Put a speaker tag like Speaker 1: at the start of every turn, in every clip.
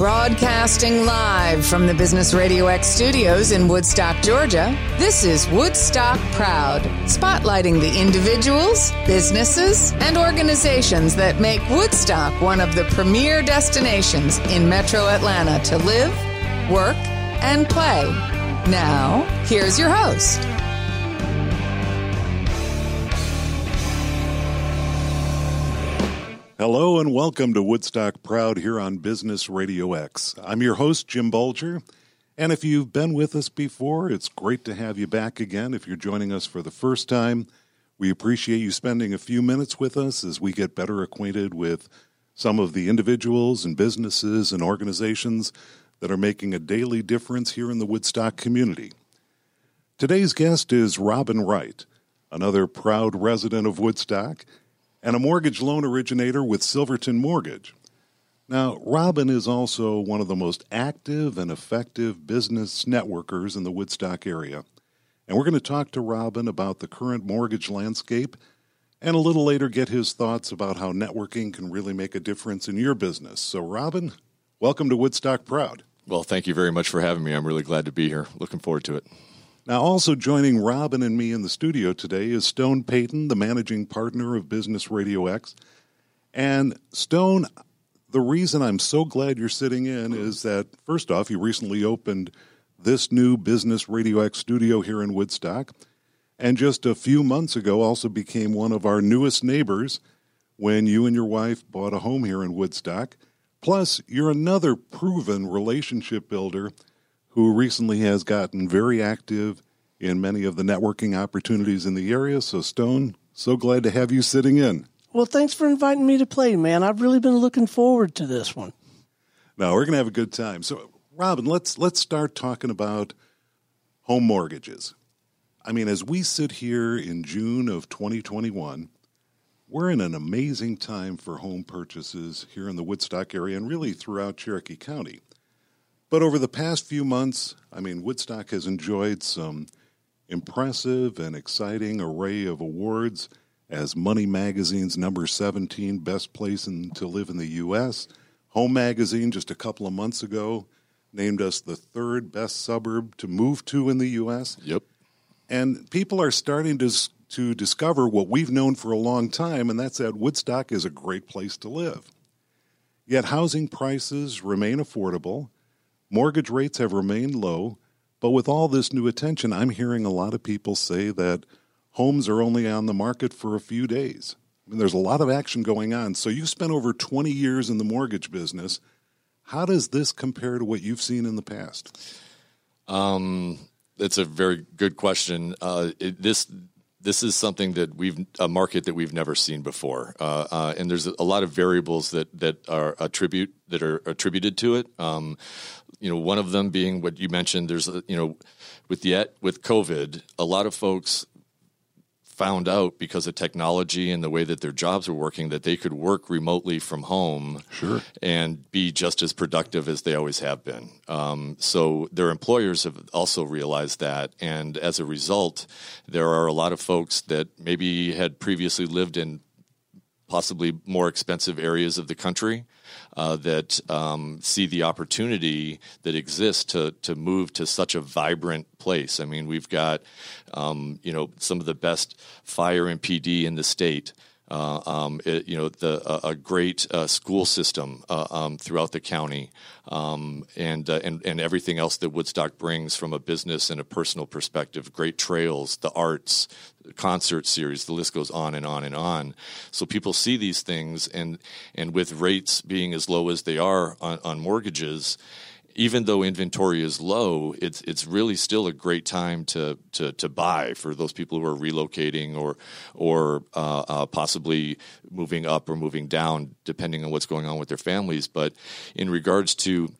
Speaker 1: Broadcasting live from the Business Radio X studios in Woodstock, Georgia, this is Woodstock Proud, spotlighting the individuals, businesses, and organizations that make Woodstock one of the premier destinations in metro Atlanta to live, work, and play. Now, here's your host.
Speaker 2: Hello and welcome to Woodstock Proud here on Business Radio X. I'm your host, Jim Bulger. And if you've been with us before, it's great to have you back again. If you're joining us for the first time, we appreciate you spending a few minutes with us as we get better acquainted with some of the individuals and businesses and organizations that are making a daily difference here in the Woodstock community. Today's guest is Robin Wright, another proud resident of Woodstock and a mortgage loan originator with Silverton Mortgage. Now, Robin is also one of the most active and effective business networkers in the Woodstock area. And we're going to talk to Robin about the current mortgage landscape and a little later get his thoughts about how networking can really make a difference in your business. So, Robin, welcome to Woodstock Proud.
Speaker 3: Well, thank you very much for having me. I'm really glad to be here. Looking forward to it.
Speaker 2: Now, also joining Robin and me in the studio today is Stone Payton, the managing partner of Business Radio X. And Stone, the reason I'm so glad you're sitting in is that, first off, you recently opened this new Business Radio X studio here in Woodstock. And just a few months ago, also became one of our newest neighbors when you and your wife bought a home here in Woodstock. Plus, you're another proven relationship builder who recently has gotten very active in many of the networking opportunities in the area. So, Stone, so glad to have you sitting in.
Speaker 4: Well, thanks for inviting me to play, man. I've really been looking forward to this one.
Speaker 2: Now, we're going to have a good time. So, Robin, let's let's start talking about home mortgages. I mean, as we sit here in June of 2021, we're in an amazing time for home purchases here in the Woodstock area and really throughout Cherokee County. But over the past few months, I mean, Woodstock has enjoyed some impressive and exciting array of awards as Money Magazine's number 17 best place in, to live in the U.S. Home Magazine, just a couple of months ago, named us the third best suburb to move to in the U.S.
Speaker 3: Yep.
Speaker 2: And people are starting to, to discover what we've known for a long time, and that's that Woodstock is a great place to live. Yet housing prices remain affordable Mortgage rates have remained low, but with all this new attention, I'm hearing a lot of people say that homes are only on the market for a few days. I mean, there's a lot of action going on. So you spent over 20 years in the mortgage business. How does this compare to what you've seen in the past?
Speaker 3: Um, that's a very good question. Uh, it, this this is something that we've a market that we've never seen before, uh, uh, and there's a lot of variables that that are attribute that are attributed to it. Um, you know, one of them being what you mentioned. There's you know, with the with COVID, a lot of folks found out because of technology and the way that their jobs were working that they could work remotely from home
Speaker 2: sure.
Speaker 3: and be just as productive as they always have been. Um, so their employers have also realized that. And as a result, there are a lot of folks that maybe had previously lived in possibly more expensive areas of the country uh, that um, see the opportunity that exists to to move to such a vibrant place. I mean, we've got um, you know some of the best fire and PD in the state. Uh, um, it, you know, the, uh, a great uh, school system uh, um, throughout the county, um, and, uh, and and everything else that Woodstock brings from a business and a personal perspective. Great trails, the arts, concert series. The list goes on and on and on. So people see these things, and and with rates being as low as they are on, on mortgages even though inventory is low, it's it's really still a great time to to, to buy for those people who are relocating or or uh, uh, possibly moving up or moving down, depending on what's going on with their families. But in regards to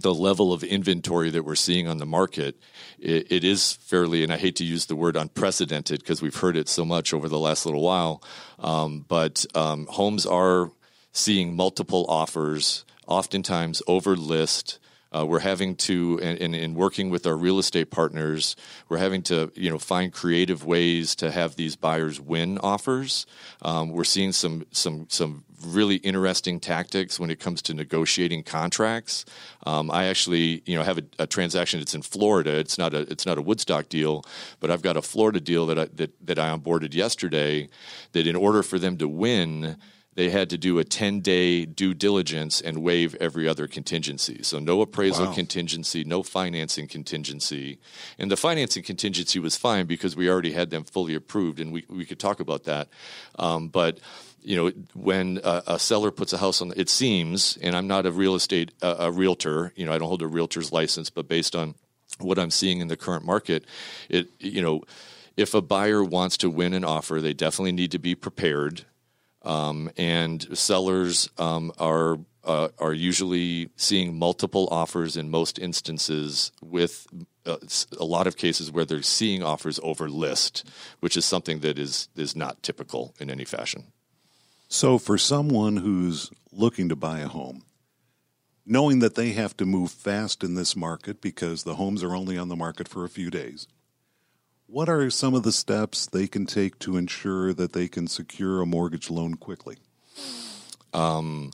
Speaker 3: the level of inventory that we're seeing on the market, it, it is fairly, and I hate to use the word unprecedented because we've heard it so much over the last little while, um, but um, homes are seeing multiple offers, oftentimes over list Uh, we're having to, and in working with our real estate partners, we're having to, you know, find creative ways to have these buyers win offers. Um, we're seeing some some some really interesting tactics when it comes to negotiating contracts. Um, I actually, you know, have a, a, transaction. that's in Florida. It's not a it's not a Woodstock deal, but I've got a Florida deal that I, that that I onboarded yesterday. That in order for them to win they had to do a 10 day due diligence and waive every other contingency. So, no appraisal wow. contingency, no financing contingency. And the financing contingency was fine because we already had them fully approved, and we, we could talk about that. Um, but you know, when a, a, seller puts a house on, it seems, and I'm not a real estate a realtor. You know, I don't hold a realtor's license, but based on what I'm seeing in the current market, it you know, if a buyer wants to win an offer, they definitely need to be prepared. Um, and sellers um, are uh, are usually seeing multiple offers in most instances with uh, a lot of cases where they're seeing offers over list, which is something that is is not typical in any fashion.
Speaker 2: So, for someone who's looking to buy a home, knowing that they have to move fast in this market because the homes are only on the market for a few days, what are some of the steps they can take to ensure that they can secure a mortgage loan quickly? Um,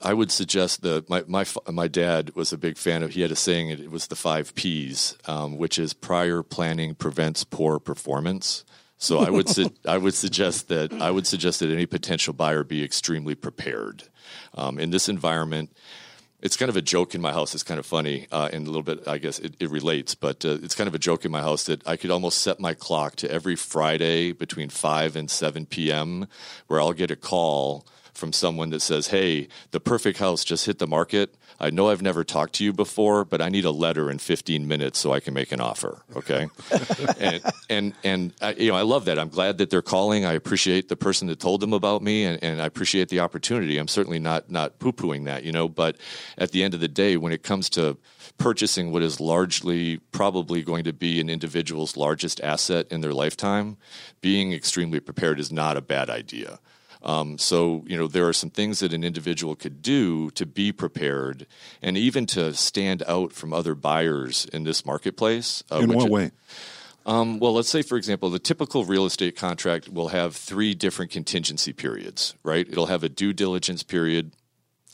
Speaker 3: I would suggest that my, my my dad was a big fan of. He had a saying. It was the five P's, um, which is prior planning prevents poor performance. So I would su- I would suggest that I would suggest that any potential buyer be extremely prepared um, in this environment it's kind of a joke in my house. It's kind of funny uh, and a little bit, I guess it, it relates, but uh, it's kind of a joke in my house that I could almost set my clock to every Friday between 5 and 7 p.m., where I'll get a call from someone that says, Hey, the perfect house just hit the market. I know I've never talked to you before, but I need a letter in 15 minutes so I can make an offer. Okay. and, and, and I, you know, I love that. I'm glad that they're calling. I appreciate the person that told them about me and, and I appreciate the opportunity. I'm certainly not, not poo pooing that, you know, but at the end of the day, when it comes to purchasing what is largely probably going to be an individual's largest asset in their lifetime, being extremely prepared is not a bad idea. Um, so, you know, there are some things that an individual could do to be prepared and even to stand out from other buyers in this marketplace.
Speaker 2: Uh, in what way?
Speaker 3: Um, well, let's say, for example, the typical real estate contract will have three different contingency periods, right? It'll have a due diligence period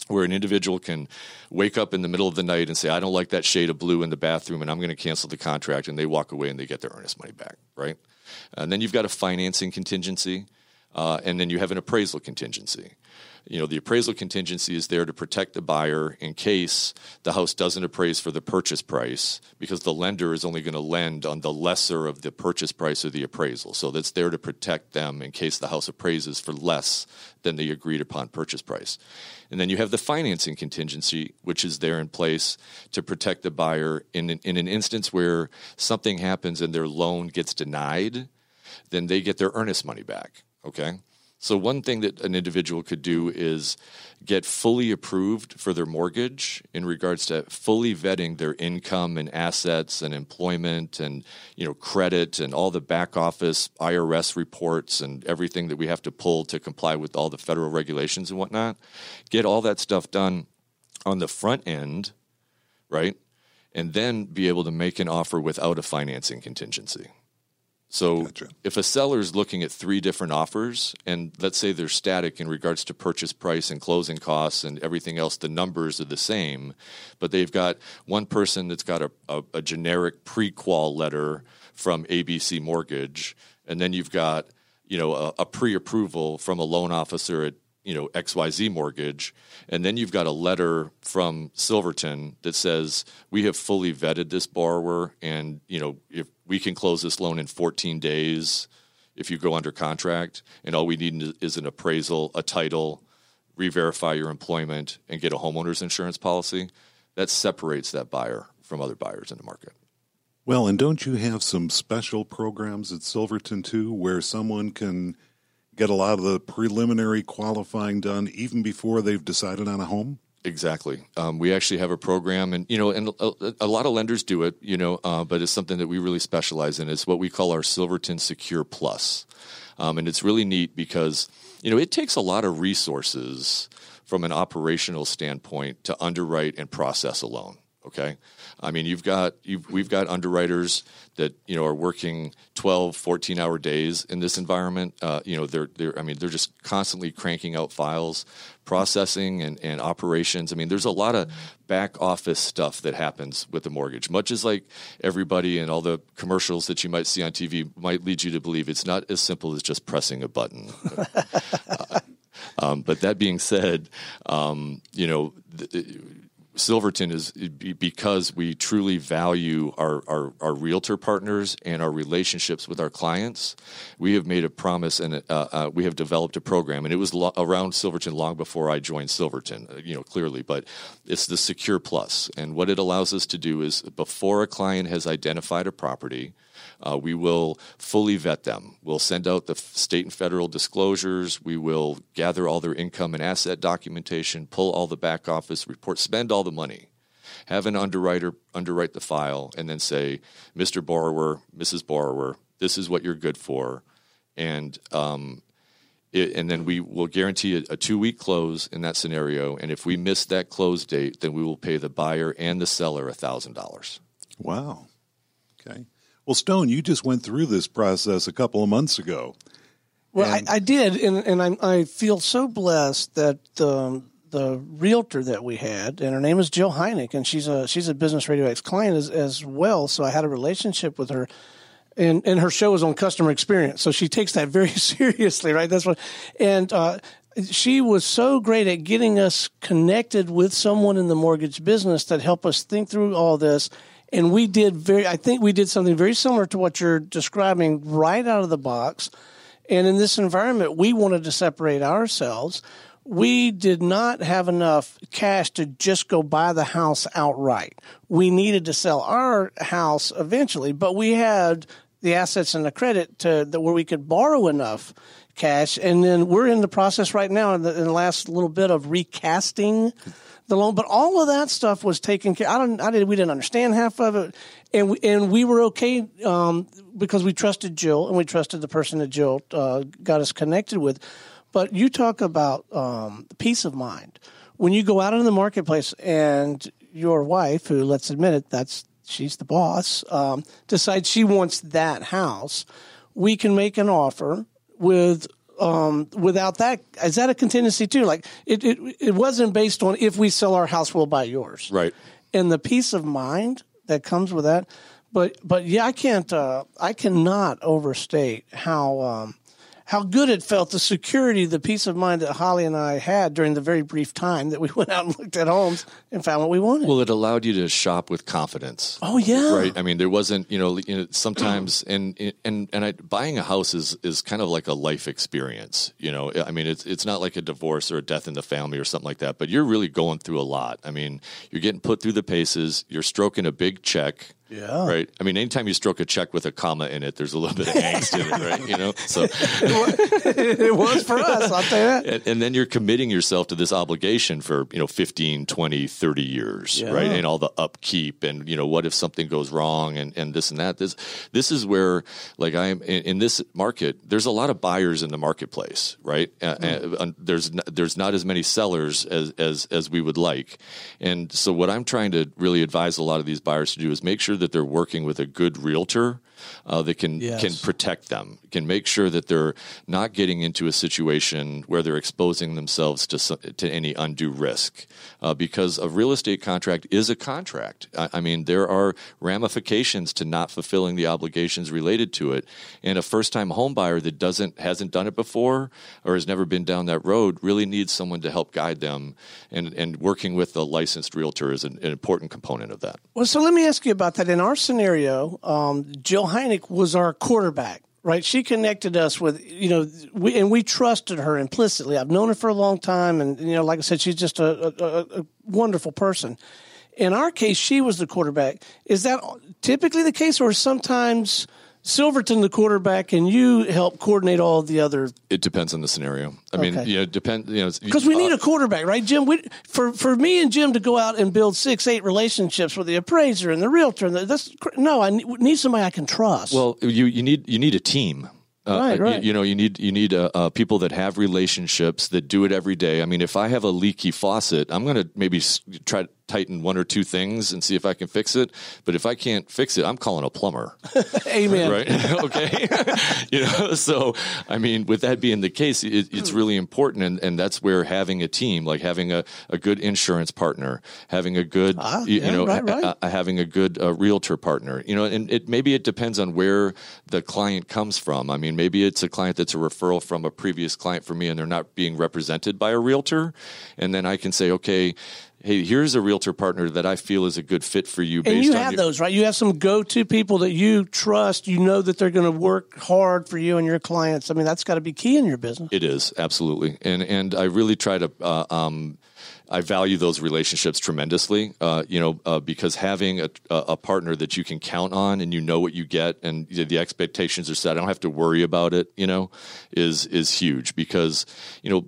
Speaker 3: where an individual can wake up in the middle of the night and say, I don't like that shade of blue in the bathroom and I'm going to cancel the contract. And they walk away and they get their earnest money back, right? And then you've got a financing contingency. Uh, and then you have an appraisal contingency. You know, the appraisal contingency is there to protect the buyer in case the house doesn't appraise for the purchase price because the lender is only going to lend on the lesser of the purchase price or the appraisal. So that's there to protect them in case the house appraises for less than the agreed upon purchase price. And then you have the financing contingency, which is there in place to protect the buyer in an, in an instance where something happens and their loan gets denied, then they get their earnest money back. Okay. So, one thing that an individual could do is get fully approved for their mortgage in regards to fully vetting their income and assets and employment and you know credit and all the back office IRS reports and everything that we have to pull to comply with all the federal regulations and whatnot. Get all that stuff done on the front end, right? And then be able to make an offer without a financing contingency. So gotcha. if a seller is looking at three different offers, and let's say they're static in regards to purchase price and closing costs and everything else, the numbers are the same, but they've got one person that's got a, a, a generic pre-qual letter from ABC Mortgage, and then you've got you know a, a pre-approval from a loan officer at you know XYZ mortgage. And then you've got a letter from Silverton that says we have fully vetted this borrower and you know if we can close this loan in 14 days if you go under contract. And all we need is an appraisal a title re-verify your employment and get a homeowner's insurance policy. That separates that buyer from other buyers in the market.
Speaker 2: Well and don't you have some special programs at Silverton too where someone can get a lot of the preliminary qualifying done even before they've decided on a home?
Speaker 3: Exactly. Um, we actually have a program, and you know, and a, a lot of lenders do it, you know, uh, but it's something that we really specialize in. It's what we call our Silverton Secure Plus, um, and it's really neat because you know it takes a lot of resources from an operational standpoint to underwrite and process a loan. Okay. I mean, you've got you've, we've got underwriters that you know are working 12, 14 hour days in this environment. Uh, you know, they're they're I mean, they're just constantly cranking out files, processing and, and operations. I mean, there's a lot of back office stuff that happens with the mortgage. Much as like everybody and all the commercials that you might see on TV might lead you to believe it's not as simple as just pressing a button. uh, um, but that being said, um, you know. Th- Silverton is because we truly value our, our, our, realtor partners and our relationships with our clients. We have made a promise and uh, uh, we have developed a program, and it was lo- around Silverton long before I joined Silverton, uh, you know, clearly, but it's the Secure Plus. And what it allows us to do is before a client has identified a property, uh, we will fully vet them. We'll send out the state and federal disclosures. We will gather all their income and asset documentation, pull all the back office reports, spend all the money. Have an underwriter underwrite the file and then say, Mr. Borrower, Mrs. Borrower, this is what you're good for. And um, it, and then we will guarantee a, a two week close in that scenario. And if we miss that close date, then we will pay the buyer and the seller $1,000.
Speaker 2: Wow. Okay. Well, Stone, you just went through this process a couple of months ago.
Speaker 4: Well, I, I, did, and, and I, I, feel so blessed that um, the realtor that we had, and her name is Jill Heineck, and she's a she's a Business Radio X client as, as well. So I had a relationship with her, and and her show is on customer experience, so she takes that very seriously, right? That's what, and. Uh, she was so great at getting us connected with someone in the mortgage business that helped us think through all this and we did very, I think we did something very similar to what you're describing right out of the box. And in this environment, we wanted to separate ourselves. We did not have enough cash to just go buy the house outright. We needed to sell our house eventually, but we had the assets and the credit to where we could borrow enough cash. And then we're in the process right now in the, in the last little bit of recasting the loan, but all of that stuff was taken care. I don't, I didn't, we didn't understand half of it, and we, and we were okay um, because we trusted Jill and we trusted the person that Jill uh, got us connected with. But you talk about um, peace of mind when you go out in the marketplace and your wife, who let's admit it, that's she's the boss, um, decides she wants that house. We can make an offer with um, without that, is that a contingency too? Like it, it, it wasn't based on if we sell our house, we'll buy yours.
Speaker 3: Right.
Speaker 4: And the peace of mind that comes with that. But, but yeah, I can't, uh, I cannot overstate how, um, how good it felt, the security, the peace of mind that Holly and I had during the very brief time that we went out and looked at homes and found what we wanted.
Speaker 3: Well, it allowed you to shop with confidence.
Speaker 4: Oh yeah,
Speaker 3: right. I mean, there wasn't, you know sometimes and and and I, buying a house is is kind of like a life experience. You know, I mean, it's it's not like a divorce or a death in the family or something like that. But you're really going through a lot. I mean, you're getting put through the paces. You're stroking a big check
Speaker 4: yeah.
Speaker 3: Right. I mean, anytime you stroke a check with a comma in it, there's a little bit of angst in it, right? You know, so
Speaker 4: it was for us, I'll tell you that.
Speaker 3: And, and, then you're committing yourself to this obligation for, you know, 15, 20, 30 years, yeah. right? And all the upkeep and, you know, what if something goes wrong and, and this and that. This, this is where, like, I'm in, in this market, there's a lot of buyers in the marketplace, right? Mm. Uh, there's, there's not as many sellers as, as, as we would like. And so what I'm trying to really advise a lot of these buyers to do is make sure that they're working with a good realtor uh, that can yes. can protect them, can make sure that they're not getting into a situation where they're exposing themselves to to any undue risk. Uh, because a real estate contract is a contract. I, I, mean, there are ramifications to not fulfilling the obligations related to it. And a first time home buyer that doesn't hasn't done it before or has never been down that road really needs someone to help guide them. And and working with a licensed realtor is an, an important component of that.
Speaker 4: Well, so let me ask you about that. In our scenario, um, Jill Heineck was our quarterback, right? She connected us with, you know, we, and we trusted her implicitly. I've known her for a long time, and you know, like I said, she's just a, a, a wonderful person. In our case, she was the quarterback. Is that typically the case, or sometimes? Silverton, the quarterback, and you help coordinate all the other.
Speaker 3: It depends on the scenario. I okay. mean, you know, depend. You know,
Speaker 4: because we need uh, a quarterback, right, Jim? We, for for me and Jim to go out and build six, eight relationships with the appraiser and the realtor, and the, that's no. I need somebody I can trust.
Speaker 3: Well, you you need you need a team. Uh,
Speaker 4: Right, right.
Speaker 3: You, you know, you need you need uh, uh, people that have relationships that do it every day. I mean, if I have a leaky faucet, I'm going to maybe try to tighten one or two things and see if I can fix it. But if I can't fix it, I'm calling a plumber.
Speaker 4: Amen.
Speaker 3: right? okay, you know. So, I mean, with that being the case, it, it's really important, and, and that's where having a team, like having a, a good insurance partner, having a good,
Speaker 4: Ah,
Speaker 3: you, you know,
Speaker 4: right, right.
Speaker 3: uh, uh, having a good uh, realtor partner, you know, and it maybe it depends on where the client comes from. I mean, maybe it's a client that's a referral from a previous client for me, and they're not being represented by a realtor, and then I can say, okay. Hey, here's a realtor partner that I feel is a good fit for you. Based
Speaker 4: And you have
Speaker 3: your-
Speaker 4: those, right? You have some go-to people that you trust. You know that they're going to work hard for you and your clients. I mean, that's got to be key in your business.
Speaker 3: It is absolutely, and and I really try to. Uh, um, I value those relationships tremendously, uh, you know, uh, because having a, a partner that you can count on and you know what you get and the expectations are set. I don't have to worry about it, you know, is is huge because you know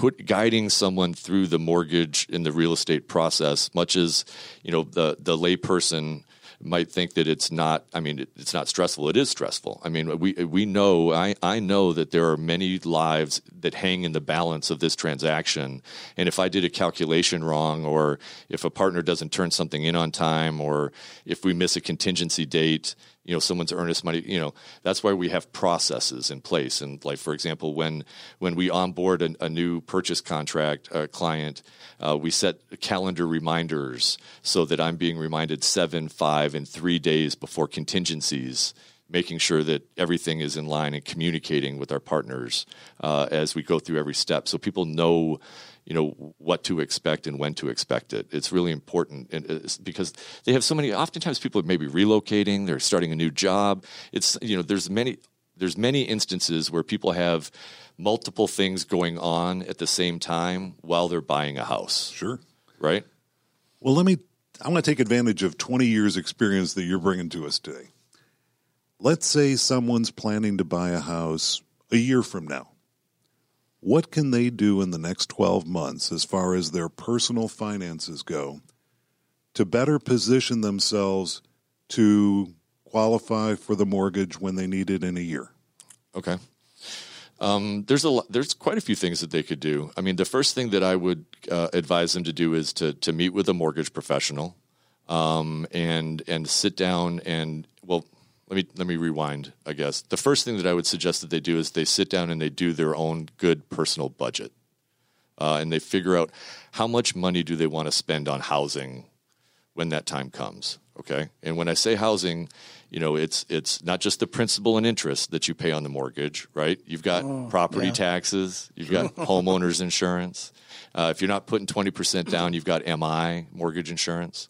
Speaker 3: put guiding someone through the mortgage in the real estate process, much as you know the the layperson might think that it's not. I mean, it, it's not stressful. It is stressful. I mean, we we know. I I know that there are many lives that hang in the balance of this transaction, and if I did a calculation wrong, or if a partner doesn't turn something in on time, or if we miss a contingency date you know someone's earnest money you know that's why we have processes in place and like for example when when we onboard a, a new purchase contract uh, client uh, we set calendar reminders so that i'm being reminded seven five and three days before contingencies making sure that everything is in line and communicating with our partners uh, as we go through every step so people know you know what to expect and when to expect it. It's really important, and because they have so many. Oftentimes, people are maybe relocating, they're starting a new job. It's you know, there's many there's many instances where people have multiple things going on at the same time while they're buying a house,
Speaker 2: Sure.
Speaker 3: right?
Speaker 2: Well, let me. I want to take advantage of 20 years' experience that you're bringing to us today. Let's say someone's planning to buy a house a year from now. What can they do in the next 12 months as far as their personal finances go to better position themselves to qualify for the mortgage when they need it in a year?
Speaker 3: Okay. Um, there's a there's quite a few things that they could do. I mean, the first thing that I would uh, advise them to do is to to meet with a mortgage professional, um, and and sit down and well, let me let me rewind. I guess the first thing that I would suggest that they do is they sit down and they do their own good personal budget, uh, and they figure out how much money do they want to spend on housing when that time comes. Okay, and when I say housing, you know, it's it's not just the principal and interest that you pay on the mortgage, right? You've got property
Speaker 4: yeah.
Speaker 3: taxes, you've got homeowners insurance. Uh, if you're not putting twenty percent down, you've got MI mortgage insurance.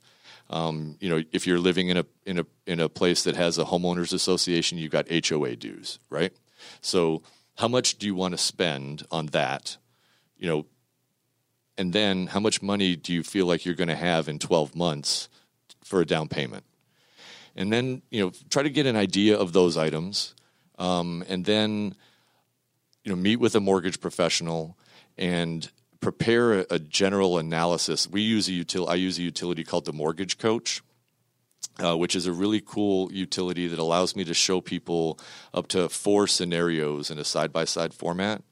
Speaker 3: Um, you know, if you're living in a in a in a place that has a homeowners association, you've got HOA dues, right? So, how much do you want to spend on that? You know, and then how much money do you feel like you're going to have in 12 months for a down payment? And then you know, try to get an idea of those items, um, and then you know, meet with a mortgage professional and prepare a, a general analysis. We use a util- I use a utility called the Mortgage Coach, uh, which is a really cool utility that allows me to show people up to four scenarios in a side by side format.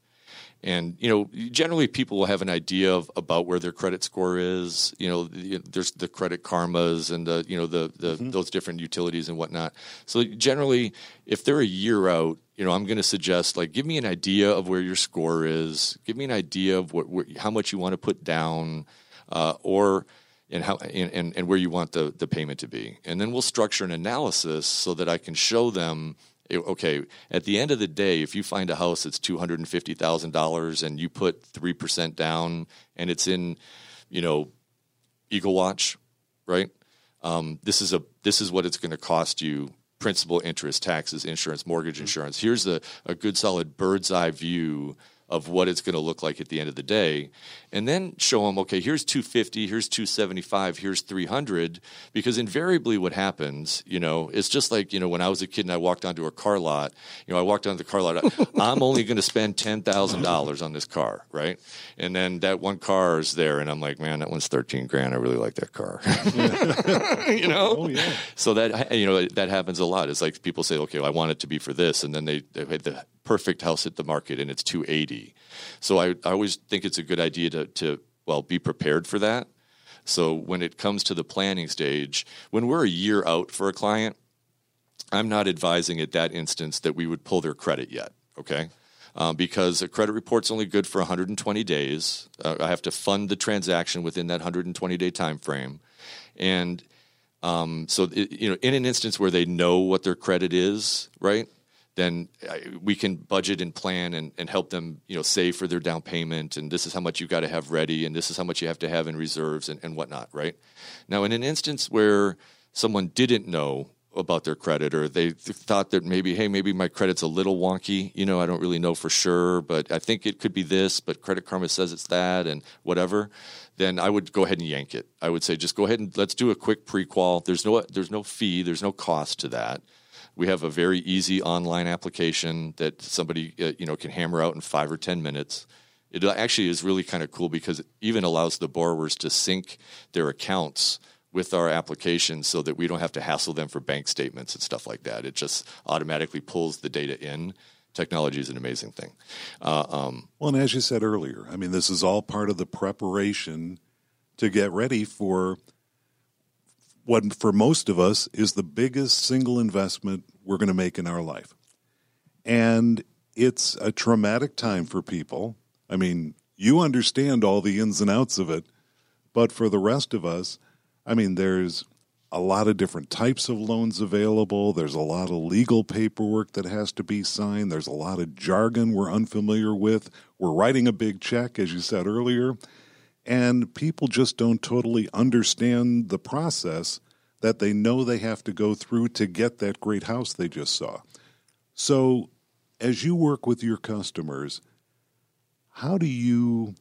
Speaker 3: And you know, generally people will have an idea of about where their credit score is. You know, the, there's the credit karmas and the you know the, the those different utilities and whatnot. So generally, if they're a year out, you know, I'm going to suggest like give me an idea of where your score is. Give me an idea of what how much you want to put down, uh, or and how and, and, and where you want the, the payment to be. And then we'll structure an analysis so that I can show them okay, at the end of the day, if you find a house that's two hundred and fifty thousand dollars and you put three percent down and it's in, you know, Eagle Watch, right? Um, this is a this is what it's going to cost you: principal, interest, taxes, insurance, mortgage insurance. Here's a, a good solid bird's eye view of what it's going to look like at the end of the day. And then show them okay here's 250 here's 275 here's 300 because invariably what happens you know it's just like you know when i was a kid and i walked onto a car lot you know i walked onto the car lot i'm only going to spend $10000 on this car right? And then that one car is there and i'm like man that one's 13 grand. I really like that car. You know? Oh, yeah. so that you know that happens a lot. It's like people say okay well, i want it to be for this. And then they, they the perfect house at the market and it's 280. So I, I always think it's a good idea to, to, well, be prepared for that. So when it comes to the planning stage, when we're a year out for a client, I'm not advising at that instance that we would pull their credit yet. Okay. Um, because a credit report's only good for 120 days. Uh, I have to fund the transaction within that 120 day time frame, and um, so it, you know, in an instance where they know what their credit is, right? Then uh, we can budget and plan and, and help them you know save for their down payment and this is how much you've got to have ready and this is how much you have to have in reserves and, and whatnot right? Now in an instance where someone didn't know about their credit or they thought that maybe hey maybe my credit's a little wonky you know i don't really know for sure but i think it could be this but credit karma says it's that and whatever then i would go ahead and yank it. I would say just go ahead and let's do a quick pre-qual. There's no there's no fee there's no cost to that we have a very easy online application that somebody uh, you know can hammer out in five or ten minutes. It actually is really kind of cool because it even allows the borrowers to sync their accounts with our application so that we don't have to hassle them for bank statements and stuff like that. It just automatically pulls the data in. Technology is an amazing thing.
Speaker 2: Uh, um, well, and as you said earlier, I mean, this is all part of the preparation to get ready for what for most of us is the biggest single investment we're going to make in our life. And it's a traumatic time for people. I mean, you understand all the ins and outs of it, but for the rest of us, I mean, there's a lot of different types of loans available. There's a lot of legal paperwork that has to be signed. There's a lot of jargon we're unfamiliar with. We're writing a big check, as you said earlier and people just don't totally understand the process that they know they have to go through to get that great house they just saw. So, as you work with your customers, how do you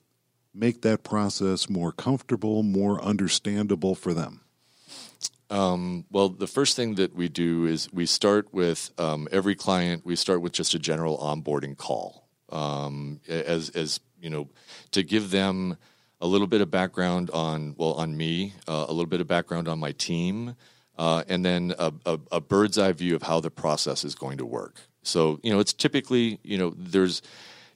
Speaker 2: make that process more comfortable, more understandable for them?
Speaker 3: Um, well, the first thing that we do is we start with um, every client. We start with just a general onboarding call, um, as as you know, to give them a little bit of background on well on me, uh, a little bit of background on my team, uh, and then a, a, a, bird's eye view of how the process is going to work. So you know, it's typically you know there's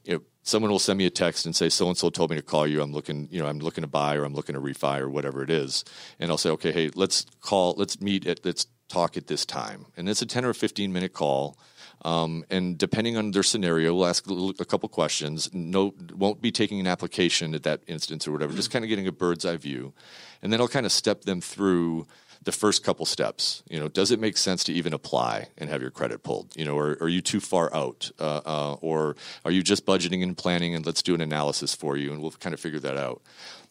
Speaker 3: you know someone will send me a text and say so and so told me to call you. I'm looking you know I'm looking to buy or I'm looking to refi or whatever it is, and I'll say okay, hey, let's call, let's meet at let's talk at this time, and it's a ten or fifteen minute call. Um, and depending on their scenario, we'll ask a couple questions. No, won't be taking an application at that instance or whatever. Just kind of getting a bird's eye view, and then I'll kind of step them through the first couple steps. You know, does it make sense to even apply and have your credit pulled? You know, or, or are you too far out, uh, uh, or are you just budgeting and planning and let's do an analysis for you, and we'll kind of figure that out.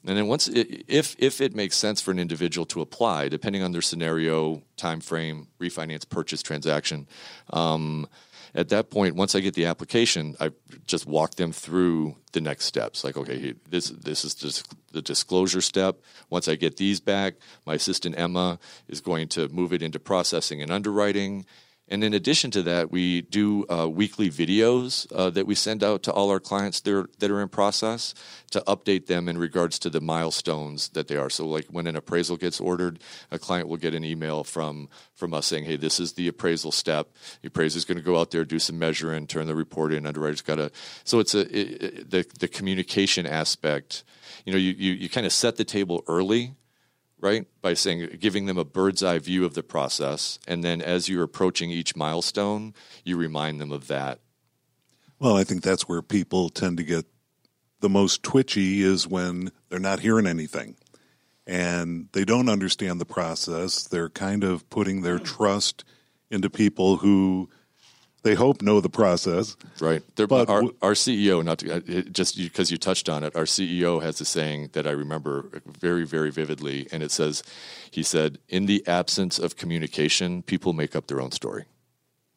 Speaker 3: And then once, it, if if it makes sense for an individual to apply, depending on their scenario, time frame, refinance, purchase, transaction, um, at that point, once I get the application, I just walk them through the next steps. Like, okay, this this is just the disclosure step. Once I get these back, my assistant Emma is going to move it into processing and underwriting. And in addition to that, we do uh, weekly videos uh, that we send out to all our clients that are, that are in process to update them in regards to the milestones that they are. So, like when an appraisal gets ordered, a client will get an email from from us saying, "Hey, this is the appraisal step. The appraiser is going to go out there, do some measuring, turn the report in. Underwriter's got to." So it's a it, it, the the communication aspect. You know, you you, you kind of set the table early right? By saying, giving them a bird's eye view of the process. And then as you're approaching each milestone, you remind them of that.
Speaker 2: Well, I think that's where people tend to get the most twitchy is when they're not hearing anything and they don't understand the process. They're kind of putting their trust into people who they hope know the process.
Speaker 3: Right. but our, our CEO, not to, uh, just because you touched on it, our CEO has a saying that I remember very, very vividly, and it says, he said, "In the absence of communication, people make up their own story."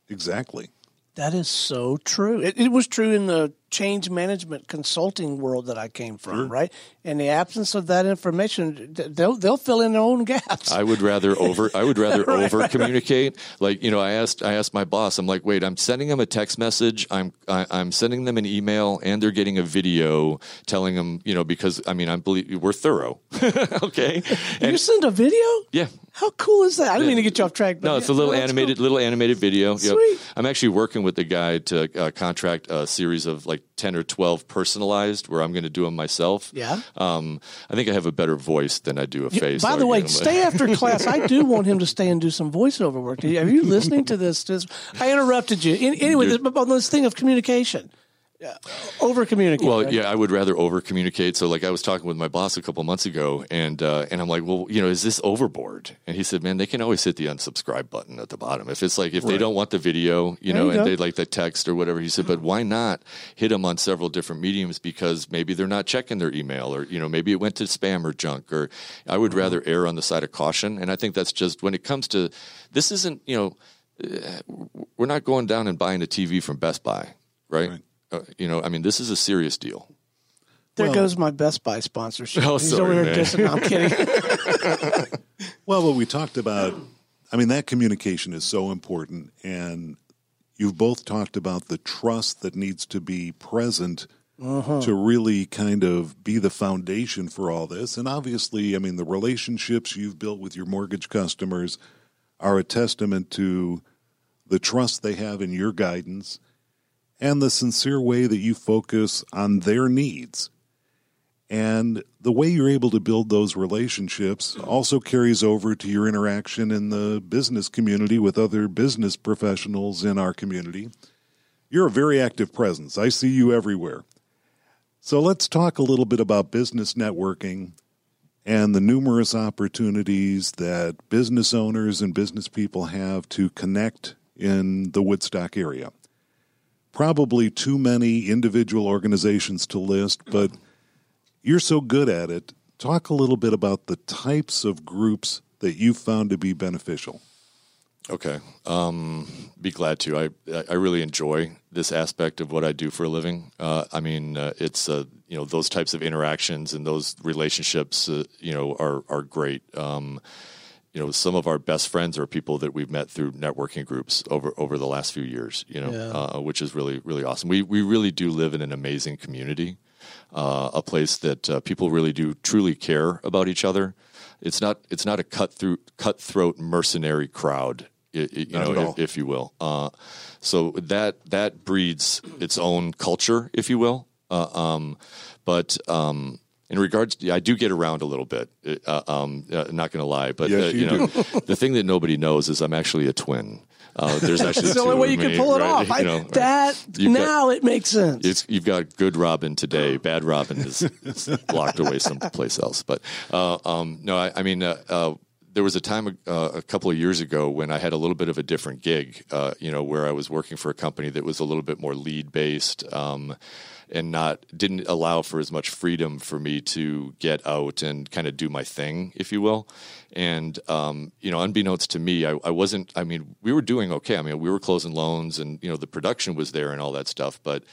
Speaker 2: Exactly.
Speaker 4: That is so true. It, it, was true in the change management consulting world that I came from, sure. right? In the absence of that information, they'll they'll fill in their own gaps.
Speaker 3: I would rather over I would rather right, over communicate. Right. Like you know, I asked I asked my boss. I'm like, wait, I'm sending them a text message. I'm I, am i am sending them an email, and they're getting a video telling them, you know, because I mean, I believe we're thorough. okay,
Speaker 4: and, you send a video?
Speaker 3: Yeah.
Speaker 4: How cool is that? I didn't mean to get you off track.
Speaker 3: no, it's a little animated, cool. little animated video.
Speaker 4: Sweet. Yep.
Speaker 3: I'm actually working with the guy to uh, contract a series of like 10 or 12 personalized where I'm going to do them myself.
Speaker 4: Yeah.
Speaker 3: Um, I think I have a better voice than I do a face.
Speaker 4: By the way, stay after class. I do want him to stay and do some voiceover work. Are you listening to this? I interrupted you. Anyway, on this thing of communication over communicate.
Speaker 3: Well, right? yeah, I would rather over communicate. So, like, I was talking with my boss a couple months ago, and uh, and I'm like, well, you know, is this overboard? And he said, man, they can always hit the unsubscribe button at the bottom. If it's like if right. they don't want the video, you know, you and they like the text or whatever. He said, but why not hit them on several different mediums because maybe they're not checking their email, or you know, maybe it went to spam or junk. Or I would rather uh-huh. err on the side of caution. And I think that's just when it comes to this isn't you know. Uh, we're not going down and buying a TV from Best Buy, right? right uh, you know, I mean, this is a serious deal.
Speaker 4: There well, goes my Best Buy sponsorship. Oh, He's sorry, over here dissing. No, I'm kidding.
Speaker 2: well, what we talked about, I mean, that communication is so important. And you've both talked about the trust that needs to be present uh-huh. to really kind of be the foundation for all this. And obviously, I mean, the relationships you've built with your mortgage customers are a testament to the trust they have in your guidance and the sincere way that you focus on their needs. And the way you're able to build those relationships also carries over to your interaction in the business community with other business professionals in our community. You're a very active presence. I see you everywhere. So let's talk a little bit about business networking and the numerous opportunities that business owners and business people have to connect in the Woodstock area probably too many individual organizations to list, but you're so good at it. Talk a little bit about the types of groups that you found to be beneficial.
Speaker 3: Okay, um, be glad to. I I really enjoy this aspect of what I do for a living. Uh, I mean, uh, it's uh, you know those types of interactions and those relationships. Uh, you know are are great. Um, you know, some of our best friends are people that we've met through networking groups over over the last few years. You know, yeah. uh, which is really really awesome. We we really do live in an amazing community, uh, a place that uh, people really do truly care about each other. It's not it's not a cut through cutthroat mercenary crowd, it, it, you know, if, if, you will. Uh, so that that breeds its own culture, if you will. Uh, um, but um, in regards to, I do get around a little bit. Uh, um, uh, not going to lie, but
Speaker 2: yes,
Speaker 3: uh,
Speaker 2: you, you
Speaker 3: know, the thing that nobody knows is I'm actually a twin. Uh, there's actually
Speaker 4: the only way you can pull it right? off. I, know, that now got, it makes sense.
Speaker 3: you've got good Robin today. Bad Robin is, is locked away someplace else. But uh, um, no, I, I mean uh, there was a time uh, a couple of years ago when I had a little bit of a different gig, uh, you know, where I was working for a company that was a little bit more lead based. Um, and not didn't allow for as much freedom for me to get out and kind of do my thing, if you will. And um, you know, unbeknownst to me, I, I, wasn't. I mean, we were doing okay. I mean, we were closing loans, and you know, the production was there and all that stuff. But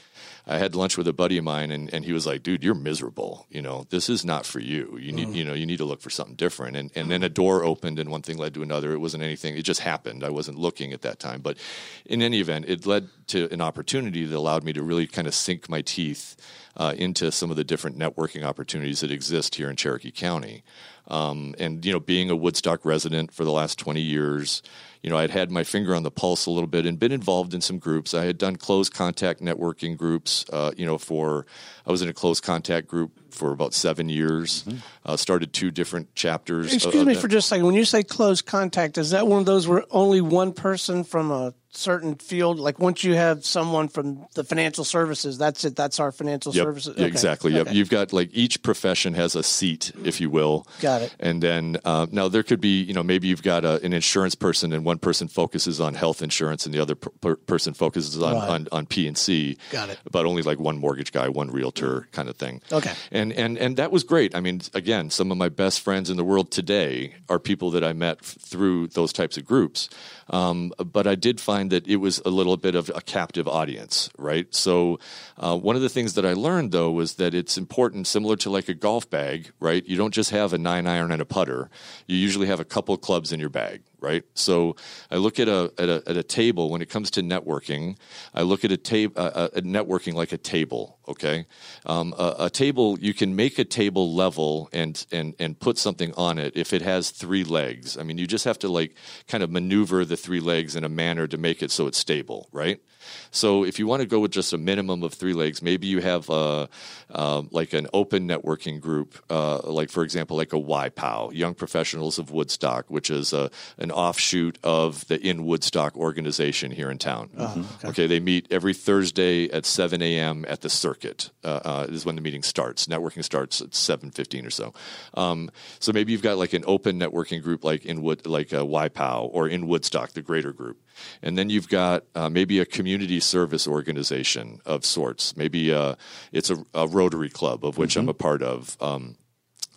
Speaker 3: I had lunch with a buddy of mine, and, and he was like, "Dude, you're miserable. You know, this is not for you. You need, mm. you know, you need to look for something different." And and then a door opened, and one thing led to another. It wasn't anything. It just happened. I wasn't looking at that time, but in any event, it led to an opportunity that allowed me to really kind of sink my teeth uh, into some of the different networking opportunities that exist here in Cherokee County. Um, and you know, being a Woodstock resident for the last 20 years, you know, I'd had my finger on the pulse a little bit and been involved in some groups. I had done close contact networking groups, uh, you know, for I was in a close contact group for about seven years. Mm-hmm. Uh, started two different chapters.
Speaker 4: Excuse me for just a second. When you say close contact, is that one of those where only one person from a certain field like once you have someone from the financial services that's it that's our financial
Speaker 3: yep.
Speaker 4: services
Speaker 3: okay. exactly yep you've got like each profession has a seat if you will
Speaker 4: got it
Speaker 3: and then uh, now there could be you know maybe you've got a, an insurance person and one person focuses on health insurance and the other per- person focuses on, right. on, on p&c
Speaker 4: got it
Speaker 3: but only like one mortgage guy one realtor kind of thing
Speaker 4: okay
Speaker 3: and and and and that was great. I mean, again, some of my best friends in the world today are people that I met f- through those types of groups. Um, but I did find that it was a little bit of a captive audience, right? So uh, one of the things that I learned though was that it's important, similar to like a golf bag, right? You don't just have a nine iron and a putter. You usually have a couple clubs in your bag, right? So I look at a at a, at a table when it comes to networking. I look at a table uh, networking like a table. Okay, um, a, a, table you can make a table level and and and put something on it if it has three legs. I mean, you just have to like kind of maneuver the three legs in a manner to make it so it's stable, right? So if you want to go with just a minimum of three legs, maybe you have uh, uh, like an open networking group, uh, like for example, like a YPOW, Young Professionals of Woodstock, which is a, an offshoot of the In Woodstock organization here in town. Mm-hmm. Okay. okay. they meet every Thursday at 7 a.m. at the circuit. Uh, uh, is when the meeting starts. Networking starts at 7:15 or so. Um, so maybe you've got like an open networking group, like in Wood, like a YPOW or in Woodstock, the greater group. And then you've got uh, maybe a community service organization of sorts. Maybe uh, it's a, a, Rotary Club, of which mm-hmm. I'm a part of. Um,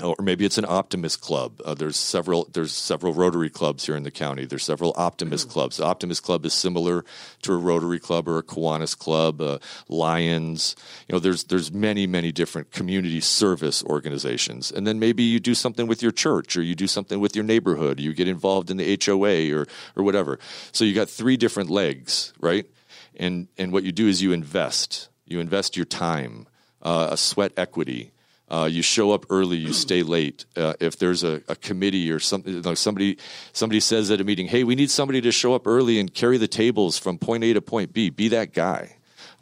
Speaker 3: or maybe it's an optimist club. Uh, there's several there's several Rotary clubs here in the county. There's several optimist clubs. The optimist club is similar to a Rotary club or a Kiwanis club. Uh, Lions, you know, there's there's many many different community service organizations. And then maybe you do something with your church, or you do something with your neighborhood. You get involved in the HOA or or whatever. So you got three different legs, right? And and what you do is you invest. You invest your time, uh, a sweat equity uh, you show up early, you stay late. Uh, if there's a, a, committee or something, somebody somebody says at a meeting, "Hey, we need somebody to show up early and carry the tables from point A to point B." Be that guy.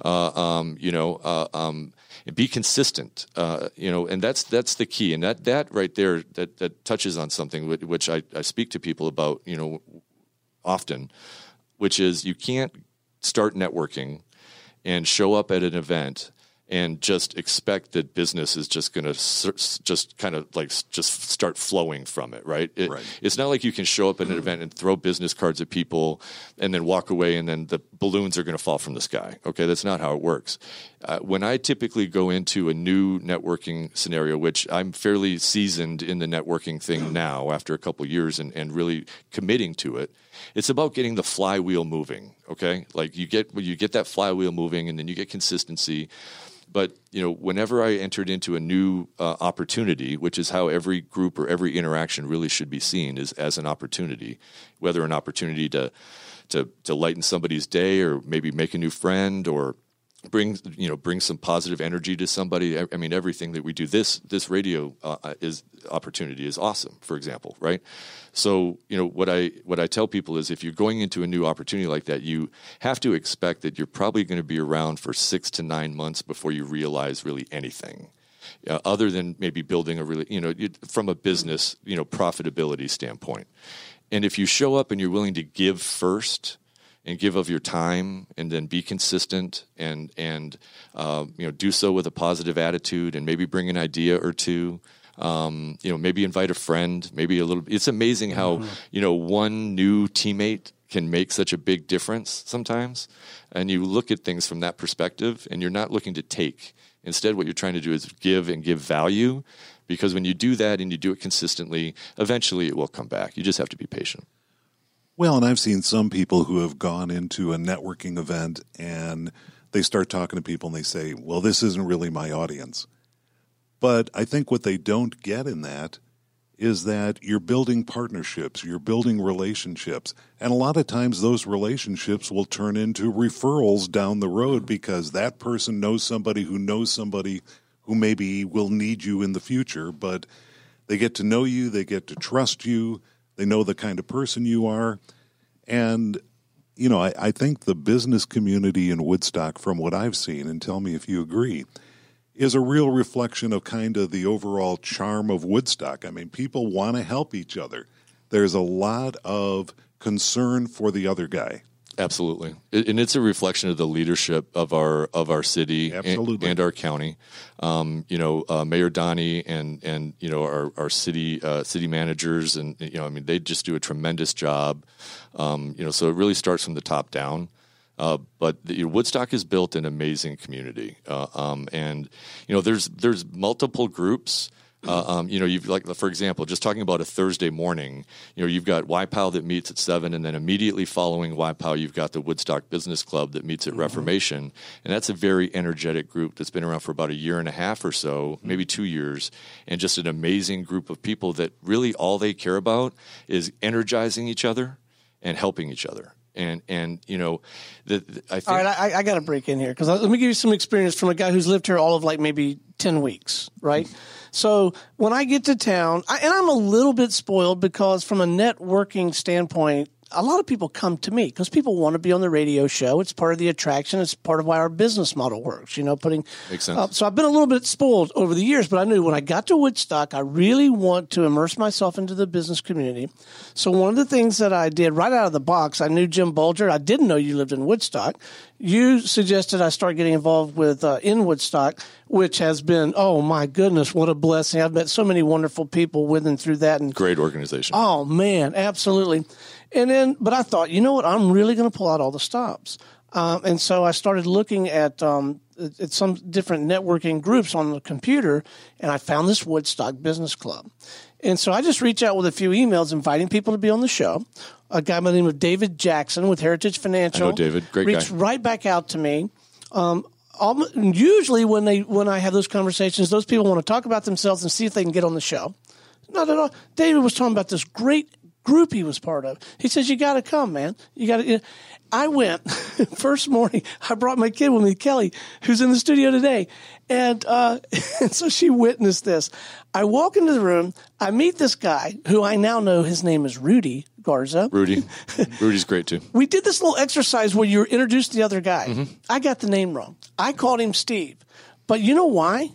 Speaker 3: Uh, um, you know, uh, um, be consistent. Uh, you know, and that's that's the key. And that that right there that that touches on something which, which I, I speak to people about. You know, often, which is you can't start networking and show up at an event and just expect that business is just going to just kind of like just start flowing from it, right? It, right? It's not like you can show up at an event and throw business cards at people and then walk away and then the balloons are going to fall from the sky. Okay, that's not how it works. Uh, when I typically go into a new networking scenario, which I'm fairly seasoned in the networking thing now after a couple years and, and really committing to it, it's about getting the flywheel moving. Okay, like you get you get that flywheel moving and then you get consistency but you know, whenever I entered into a new uh, opportunity, which is how every group or every interaction really should be seen, is as an opportunity, whether an opportunity to to to lighten somebody's day or maybe make a new friend or bring you know bring some positive energy to somebody. I, mean everything that we do this this radio uh, uh, is opportunity is awesome for example right? So you know what i what i tell people is if you're going into a new opportunity like that you have to expect that you're probably going to be around for 6 to 9 months before you realize really anything uh, other than maybe building a really you know from a business you know profitability standpoint. And if you show up and you're willing to give first and give of your time and then be consistent and and uh, you know do so with a positive attitude and maybe bring an idea or two. Um, you know maybe invite a friend maybe a little it's amazing how mm-hmm. you know one new teammate can make such a big difference sometimes. And you look at things from that perspective and you're not looking to take. Instead what you're trying to do is give and give value because when you do that and you do it consistently eventually it will come back. You just have to be patient
Speaker 2: well, and I've seen some people who have gone into a networking event and they start talking to people and they say, well, this isn't really my audience. But I think what they don't get in that is that you're building partnerships, you're building relationships. And a lot of times those relationships will turn into referrals down the road because that person knows somebody who knows somebody who maybe will need you in the future. But they get to know you, they get to trust you they know the kind of person you are. And, you know, I, I think the business community in Woodstock, from what I've seen, and tell me if you agree, is a real reflection of kind of the overall charm of Woodstock. I mean, people want to help each other. There's a lot of concern for the other guy.
Speaker 3: Absolutely, and it's a reflection of the leadership of our of our city
Speaker 2: and,
Speaker 3: and, our county. Um, you know, uh, Mayor Donnie and and you know our our city uh, city managers and you know I mean they just do a tremendous job. Um, you know, so it really starts from the top down. Uh, but the, Woodstock has built an amazing community, uh, um, and you know there's there's multiple groups. Uh, um, you know, you've like for example, just talking about a Thursday morning. You know, you've got YPOW that meets at seven, and then immediately following YPOW, you've got the Woodstock Business Club that meets at mm-hmm. Reformation, and that's a very energetic group that's been around for about a year and a half or so, mm-hmm. maybe two years, and just an amazing group of people that really all they care about is energizing each other and helping each other and and you know, the, the I think.
Speaker 4: All right, I, I got to break in here because let me give you some experience from a guy who's lived here all of like maybe ten weeks, right? So when I get to town, I, and I'm a little bit spoiled because from a networking standpoint, a lot of people come to me because people want to be on the radio show. It's part of the attraction. It's part of why our business model works. You know, putting
Speaker 3: makes sense. Uh,
Speaker 4: so I've been a little bit spoiled over the years, but I knew when I got to Woodstock, I really want to immerse myself into the business community. So one of the things that I did right out of the box, I knew Jim Bulger. I didn't know you lived in Woodstock. You suggested I start getting involved with uh, in Woodstock, which has been oh my goodness, what a blessing! I've met so many wonderful people with and through that, and
Speaker 3: great organization.
Speaker 4: Oh man, absolutely. And then, but I thought, you know what? I'm really going to pull out all the stops. Um, and so I started looking at, um, at some different networking groups on the computer, and I found this Woodstock Business Club. And so I just reached out with a few emails inviting people to be on the show. A guy by the name of David Jackson with Heritage Financial.
Speaker 3: I know David, great
Speaker 4: reached
Speaker 3: guy.
Speaker 4: right back out to me. Um, usually when they when I have those conversations, those people want to talk about themselves and see if they can get on the show. Not at all. David was talking about this great group he was part of. He says, "You got to come, man. You got to." I went first morning. I brought my kid with me, Kelly, who's in the studio today, and, uh, and so she witnessed this. I walk into the room. I meet this guy who I now know his name is Rudy Garza.
Speaker 3: Rudy, Rudy's great too.
Speaker 4: we did this little exercise where you introduced the other guy. Mm-hmm. I got the name wrong. I called him Steve, but you know why?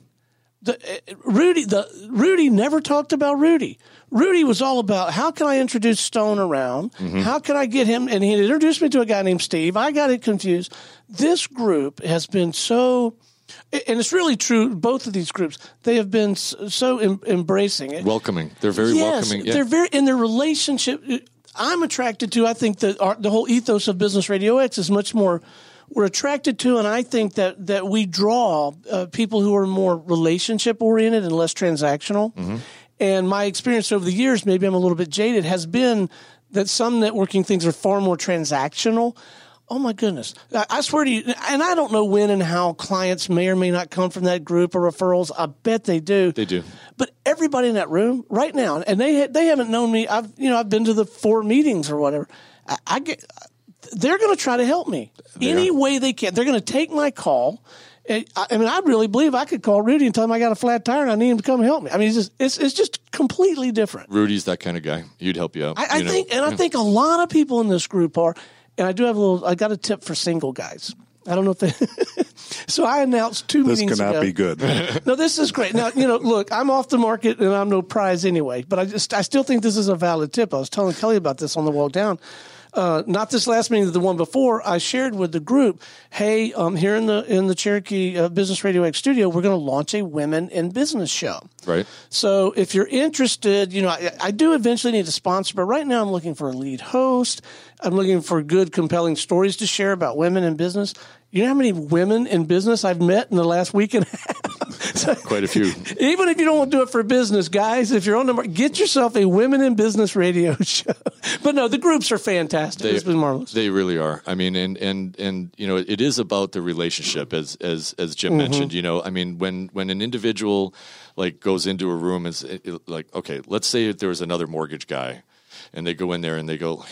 Speaker 4: The, uh, Rudy, the Rudy never talked about Rudy. Rudy was all about how can I introduce Stone around? Mm-hmm. How can I get him? And he introduced me to a guy named Steve. I got it confused. This group has been so, and it's really true. Both of these groups, they have been so em- embracing it,
Speaker 3: welcoming. They're very
Speaker 4: yes,
Speaker 3: welcoming. Yeah.
Speaker 4: They're very in their relationship. I'm attracted to. I think that our, the whole ethos of Business Radio X is much more we're attracted to, and I think that that we draw uh, people who are more relationship oriented and less transactional. Mm-hmm. And my experience over the years, maybe I'm a little bit jaded, has been that some networking things are far more transactional. Oh my goodness. I, swear to you, and I don't know when and how clients may or may not come from that group or referrals. I bet they do.
Speaker 3: They do.
Speaker 4: But everybody in that room right now, and they they haven't known me. I've you know I've been to the four meetings or whatever. I, I get. They're going to try to help me they any are. way they can. They're going to take my call I mean, I really believe I could call Rudy and tell him I got a flat tire and I need him to come help me. I mean, it's just it's, it's just completely different.
Speaker 3: Rudy's that kind of guy. He'd help you out.
Speaker 4: I,
Speaker 3: you
Speaker 4: I think, and I think a lot of people in this group are. And I do have a little. I got a tip for single guys. I don't know if they. so I announced two
Speaker 2: this
Speaker 4: meetings.
Speaker 2: This cannot
Speaker 4: ago.
Speaker 2: be good.
Speaker 4: no, this is great. Now you know, look, I'm off the market and I'm no prize anyway. But I just, I still think this is a valid tip. I was telling Kelly about this on the walk down uh, not this last meeting, the one before, I shared with the group, "Hey, um, here in the in the Cherokee uh, Business Radio X studio, we're going to launch a women in business show."
Speaker 3: Right.
Speaker 4: So if you're interested, you know, I, I do eventually need a sponsor, but right now I'm looking for a lead host. I'm looking for good, compelling stories to share about women in business. You know how many women in business I've met in the last week and a half?
Speaker 3: Quite a few.
Speaker 4: Even if you don't want to do it for business, guys, if you're on the market, get yourself a women in business radio show. but no, the groups are fantastic. They, it's been marvelous.
Speaker 3: They really are. I mean, and and and you know, it is about the relationship, as as as Jim mm-hmm. mentioned. You know, I mean, when when an individual like goes into a room, is like, okay, let's say there was another mortgage guy, and they go in there and they go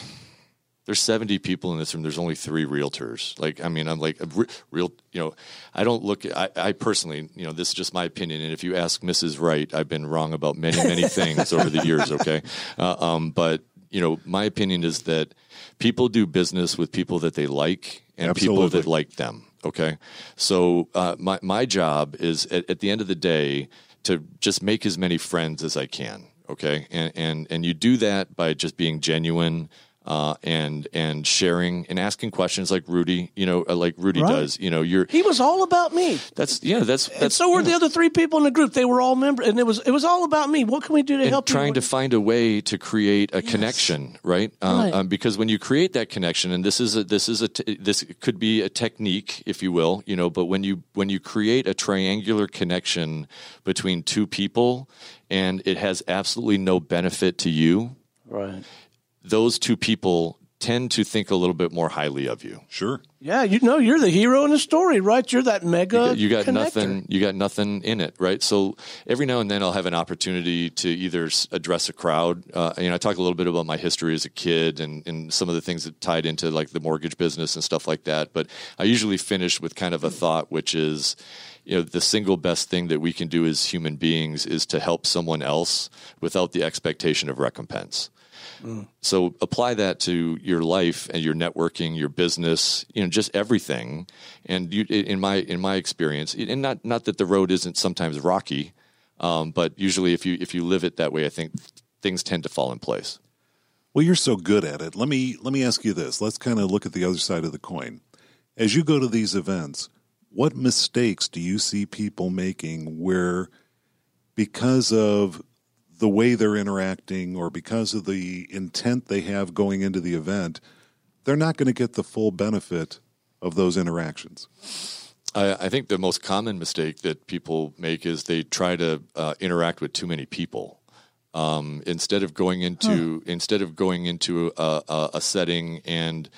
Speaker 3: there's 70 people in this room. There's only three realtors. Like, I mean, I'm like a real, you know, I don't look, I, I personally, you know, this is just my opinion. And if you ask Mrs. Wright, I've been wrong about many, many things over the years. Okay. Uh, um, but, you know, my opinion is that people do business with people that they like and Absolutely. people that like them. Okay. So, uh, my, my job is at, at the end of the day to just make as many friends as I can. Okay. And, and, and you do that by just being genuine uh, and and sharing and asking questions like Rudy, you know, uh, like Rudy
Speaker 4: Right.
Speaker 3: does. You know, you're
Speaker 4: He was all about me.
Speaker 3: that's yeah, that's
Speaker 4: And
Speaker 3: that's
Speaker 4: so were
Speaker 3: yeah.
Speaker 4: the other three people in the group. They were all members, and it was it was all about me. What can we do to
Speaker 3: and
Speaker 4: help
Speaker 3: trying
Speaker 4: you?
Speaker 3: to find a way to create a connection, right? Um,
Speaker 4: Right.
Speaker 3: Um, because when you create that connection, and this is a this is a t- this could be a technique, if you will, you know. But when you when you create a triangular connection between two people, and it has absolutely no benefit to you,
Speaker 4: right.
Speaker 3: Those two people tend to think a little bit more highly of you.
Speaker 2: Sure.
Speaker 4: Yeah, you know, you're the hero in the story, right? You're that mega.
Speaker 3: you got
Speaker 4: connector.
Speaker 3: nothing you got nothing in it right so every now and then i'll have an opportunity to either address a crowd uh, you know i talk a little bit about my history as a kid and, and some of the things that tied into like the mortgage business and stuff like that but i usually finish with kind of a thought which is you know the single best thing that we can do as human beings is to help someone else without the expectation of recompense so apply that to your life and your networking, your business, you know, just everything. And you, in my in my experience, and not not that the road isn't sometimes rocky, um, but usually if you if you live it that way, I think things tend to fall in place.
Speaker 2: Well, you're so good at it. Let me let me ask you this. Let's kind of look at the other side of the coin. As you go to these events, what mistakes do you see people making where because of the way they're interacting or because of the intent they have going into the event, they're not going to get the full benefit of those interactions?
Speaker 3: I, I think the most common mistake that people make is they try to uh, interact with too many people. Um, instead of going into instead of going into a, a, a setting and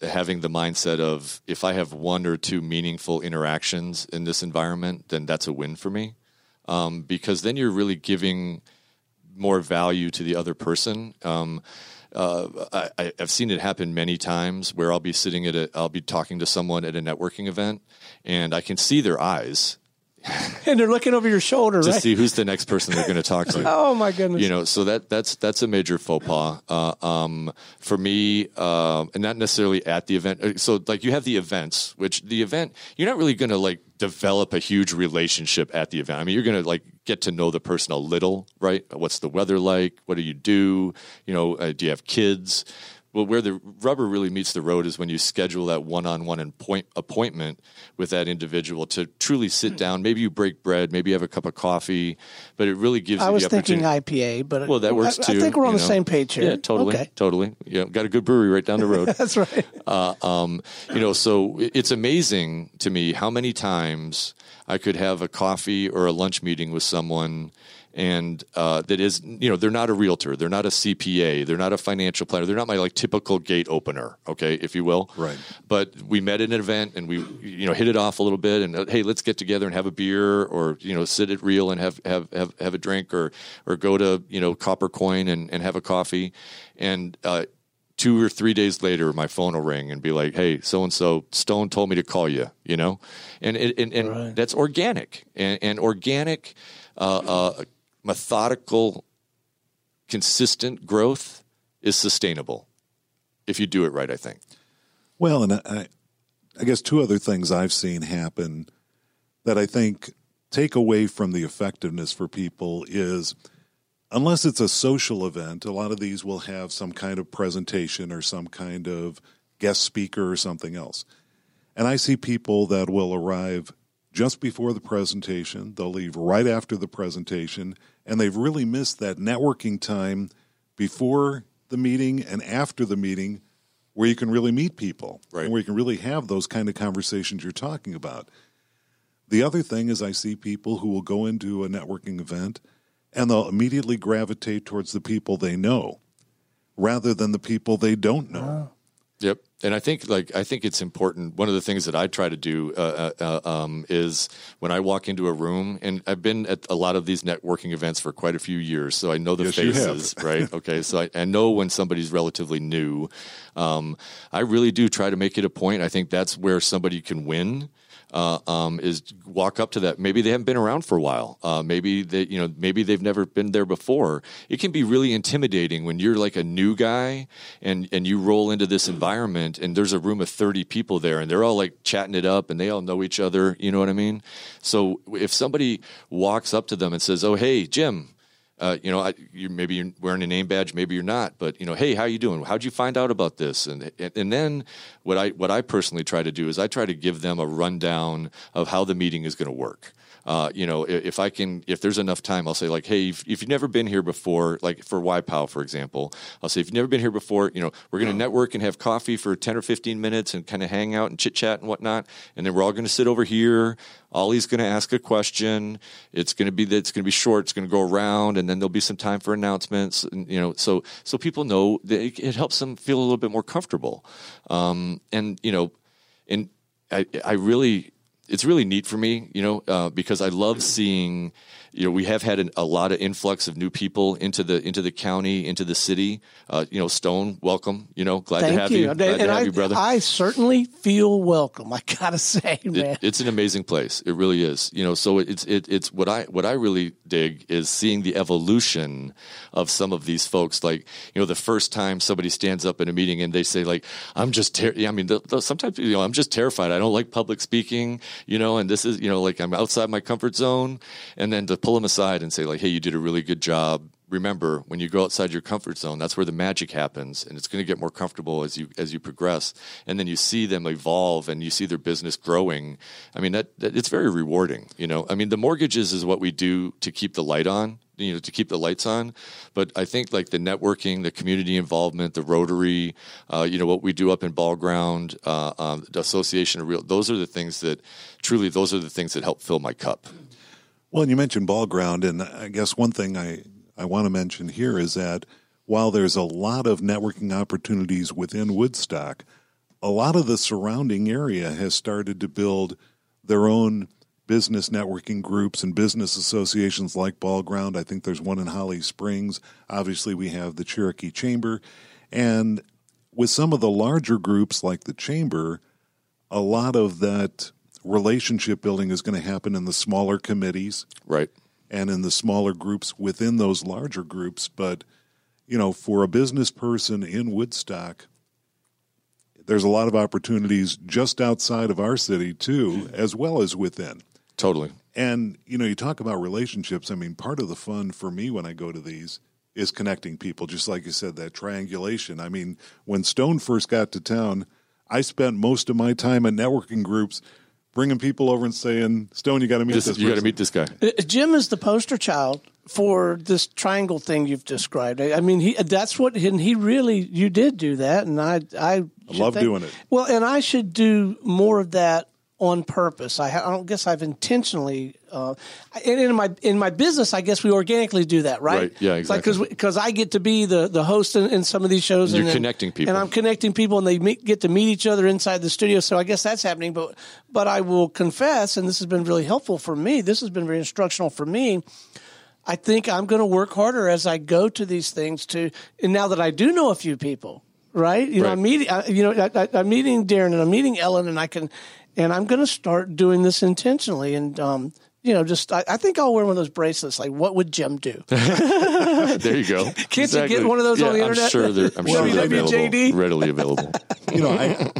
Speaker 3: having the mindset of if I have one or two meaningful interactions in this environment, then that's a win for me. Um, because then you're really giving more value to the other person. Um, uh, I, I've seen it happen many times where I'll be sitting at a, I'll be talking to someone at a networking event, and I can see their eyes
Speaker 4: and they're looking over your shoulder,
Speaker 3: to
Speaker 4: right?
Speaker 3: see who's the next person they're going to talk to.
Speaker 4: oh my goodness!
Speaker 3: You know, so that that's that's a major faux pas uh, um, for me, um, and not necessarily at the event. Uh, So, like, you have the events, which the event you're not really going to like develop a huge relationship at the event. I mean, you're going to like get to know the person a little, right? What's the weather like? What do you do? You know, uh, do you have kids? Well, where the rubber really meets the road is when you schedule that one-on-one appoint- appointment with that individual to truly
Speaker 4: Hmm.
Speaker 3: sit down. Maybe you break bread, maybe you have a cup of coffee, but it really gives
Speaker 4: I
Speaker 3: you
Speaker 4: was
Speaker 3: the
Speaker 4: thinking. IPA, but
Speaker 3: Well, that works
Speaker 4: I,
Speaker 3: too.
Speaker 4: I think we're on the
Speaker 3: know.
Speaker 4: same page here.
Speaker 3: Yeah, totally,
Speaker 4: Okay.
Speaker 3: totally. Yeah, got a good brewery right down the road.
Speaker 4: That's right.
Speaker 3: uh, um, you know, so it's amazing to me how many times I could have a coffee or a lunch meeting with someone. And uh, that is, you know, they're not a realtor, they're not a CPA, they're not a financial planner, they're not my like typical gate opener, okay, if you will.
Speaker 2: Right.
Speaker 3: But we met at an event and we, you know, hit it off a little bit, and uh, hey, let's get together and have a beer, or you know, sit at Real and have have have, have a drink, or or go to you know Copper Coin and, and have a coffee, and uh, two or three days later, my phone will ring and be like, "Hey, so and so, Stone told me to call you," you know, and and and, and
Speaker 4: Right.
Speaker 3: that's organic and, and organic, uh, uh, methodical, consistent growth is sustainable if you do it right. I think.
Speaker 2: Well, and I, I guess two other things I've seen happen that I think take away from the effectiveness for people is unless it's a social event, a lot of these will have some kind of presentation or some kind of guest speaker or something else. And I see people that will arrive just before the presentation, they'll leave right after the presentation, and they've really missed that networking time before the meeting and after the meeting where you can really meet people
Speaker 3: Right.
Speaker 2: and where you can really have those kind of conversations you're talking about. The other thing is, I see people who will go into a networking event and they'll immediately gravitate towards the people they know rather than the people they don't know.
Speaker 3: Yep, and I think like I think it's important. One of the things that I try to do uh, uh, uh, um, is when I walk into a room, and I've been at a lot of these networking events for quite a few years, so I know the
Speaker 2: Yes,
Speaker 3: faces, right? Okay, so I, I know when somebody's relatively new. Um, I really do try to make it a point. I think that's where somebody can win. Uh, um, is walk up to that. Maybe they haven't been around for a while. Uh, maybe they, you know, maybe they've never been there before. It can be really intimidating when you're like a new guy and and you roll into this environment and there's a room of thirty people there and they're all like chatting it up and they all know each other. You know what I mean? So if somebody walks up to them and says, "Oh, hey, Jim." Uh, you know, I, you, maybe you're wearing a name badge, maybe you're not, but you know, hey, how are you doing? How'd you find out about this? And and then what I what I personally try to do is I try to give them a rundown of how the meeting is going to work uh, you know, if I can, if there's enough time, I'll say like, hey, if, if, you've never been here before, like for YPOW, for example, I'll say if you've never been here before, you know, we're going to network and have coffee for 10 or 15 minutes and kind of hang out and chit chat and whatnot. And then we're all going to sit over here. Ollie's going to ask a question. It's going to be it's going to be short. It's going to go around, and then there'll be some time for announcements. And, you know, so so people know that it, it helps them feel a little bit more comfortable. Um, and you know, and I I really it's really neat for me, you know, uh, because I love seeing you know, we have had an, a lot of influx of new people into the into the county, into the city. Uh, you know, Stone, welcome. You know, glad
Speaker 4: Thank
Speaker 3: to have
Speaker 4: you.
Speaker 3: you. Glad
Speaker 4: and
Speaker 3: to have
Speaker 4: I,
Speaker 3: you, brother.
Speaker 4: I certainly feel welcome. I gotta say, man,
Speaker 3: it, it's an amazing place. It really is. You know, so it's it, it's what I what I really dig is seeing the evolution of some of these folks. Like, you know, the first time somebody stands up in a meeting and they say, like, I'm just ter-, I mean, the, the, sometimes you know, I'm just terrified. I don't like public speaking. You know, and this is you know, like I'm outside my comfort zone, and then to pull them aside and say like, "Hey, you did a really good job." Remember, when you go outside your comfort zone, that's where the magic happens, and it's going to get more comfortable as you as you progress. And then you see them evolve, and you see their business growing. I mean, that, that it's very rewarding. You know, I mean, the mortgages is what we do to keep the light on you know to keep the lights on but i think like the networking the community involvement the rotary uh, you know what we do up in ball ground uh, um, the association of real those are the things that truly those are the things that help fill my cup
Speaker 2: well, and you mentioned ball ground, and I guess one thing I, I want to mention here is that while there's a lot of networking opportunities within Woodstock, a lot of the surrounding area has started to build their own business networking groups and business associations like Ball Ground. I think there's one in Holly Springs. Obviously, we have the Cherokee Chamber. And with some of the larger groups like the Chamber, a lot of that relationship building is going to happen in the smaller committees.
Speaker 3: Right.
Speaker 2: And in the smaller groups within those larger groups. But, you know, for a business person in Woodstock, there's a lot of opportunities just outside of our city, too, as well as within.
Speaker 3: Totally.
Speaker 2: And, you know, you talk about relationships. I mean, part of the fun for me when I go to these is connecting people, just like you said, that triangulation. I mean, when Stone first got to town, I spent most of my time in networking groups bringing people over and saying, "Stone, you got to meet this. this
Speaker 3: you got to meet this guy." Uh,
Speaker 4: Jim is the poster child for this triangle thing you've described. I mean, he that's what and he really you did do that, and I I, I
Speaker 2: love think, doing it.
Speaker 4: Well, and I should do more of that on purpose. I, I don't guess I've intentionally. Uh, and in my in my business, I guess we organically do that, right?
Speaker 3: Right. Yeah. Exactly.
Speaker 4: Like because I get to be the the host in, in some of these shows,
Speaker 3: and
Speaker 4: you're
Speaker 3: connecting people,
Speaker 4: and I'm connecting people, and they meet, get to meet each other inside the studio. So I guess that's happening. But but I will confess, and this has been really helpful for me. This has been very instructional for me. I think I'm going to work harder as I go to these things to, and now that I do know a few people, right? You
Speaker 3: right.
Speaker 4: know, I'm meeting, you know, I, am meeting Darren and I'm meeting Ellen, and I can, and I'm going to start doing this intentionally. And um, you know, just I, I, think I'll wear one of those bracelets. Like, what would Jim do?
Speaker 3: there you go.
Speaker 4: Can't exactly. you get one of those
Speaker 3: yeah,
Speaker 4: on the internet?
Speaker 3: I'm sure they're, I'm sure they're available, readily available.
Speaker 2: you know, I,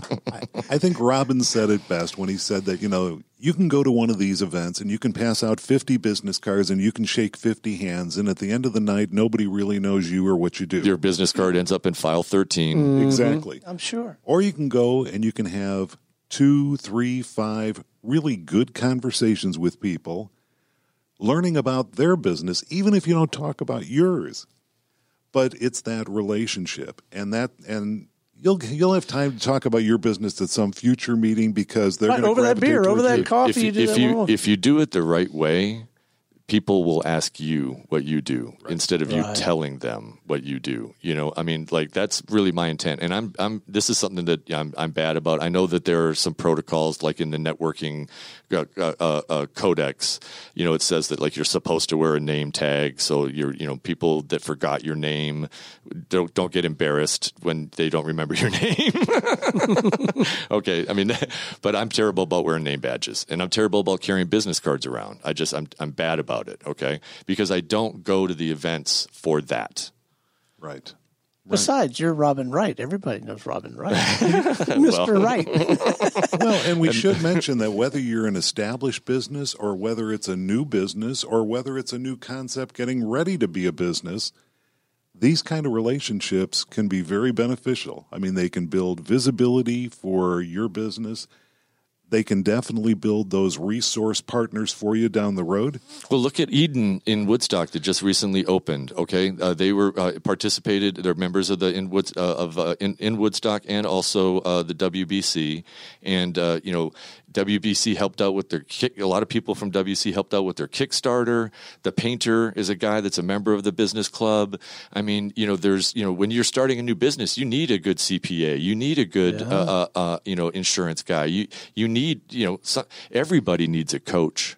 Speaker 2: I think Robin said it best when he said that you know you can go to one of these events and you can pass out 50 business cards and you can shake 50 hands, and at the end of the night, nobody really knows you or what you do.
Speaker 3: Your business card ends up in file 13.
Speaker 2: Mm-hmm. Exactly.
Speaker 4: I'm sure.
Speaker 2: Or you can go and you can have two, three, five really good conversations with people, learning about their business, even if you don't talk about yours. But it's that relationship, and that and you'll you'll have time to talk about your business at some future meeting because they're
Speaker 4: right, over that beer, over that coffee.
Speaker 3: If, you,
Speaker 4: you
Speaker 3: if you if you do it the right way, people will ask you what you do right. instead of right. you telling them what you do. You know, I mean, like that's really my intent. And I'm, I'm, this is something that I'm, I'm bad about. I know that there are some protocols, like in the networking uh, uh, uh, codex. You know, it says that like you're supposed to wear a name tag, so you're, you know, people that forgot your name don't don't get embarrassed when they don't remember your name. okay, I mean, but I'm terrible about wearing name badges, and I'm terrible about carrying business cards around. I just, I'm, I'm bad about it, okay? Because I don't go to the events for that.
Speaker 2: Right.
Speaker 4: Besides, you're Robin Wright. Everybody knows Robin Wright, Mr. Wright.
Speaker 2: well, and we should mention that whether you're an established business or whether it's a new business or whether it's a new concept getting ready to be a business, these kind of relationships can be very beneficial. I mean, they can build visibility for your business they can definitely build those resource partners for you down the road.
Speaker 3: Well, look at Eden in Woodstock that just recently opened. Okay, uh, they were uh, participated. They're members of the in Woods uh, of uh, in, in, Woodstock and also uh, the WBC, and uh, you know WBC helped out with their kick. A lot of people from WC helped out with their Kickstarter. The painter is a guy that's a member of the business club. I mean, you know, there's, you know, when you're starting a new business, you need a good CPA. You need a good, yeah. uh, uh, uh, you know, insurance guy. You you need, you know, so, everybody needs a coach,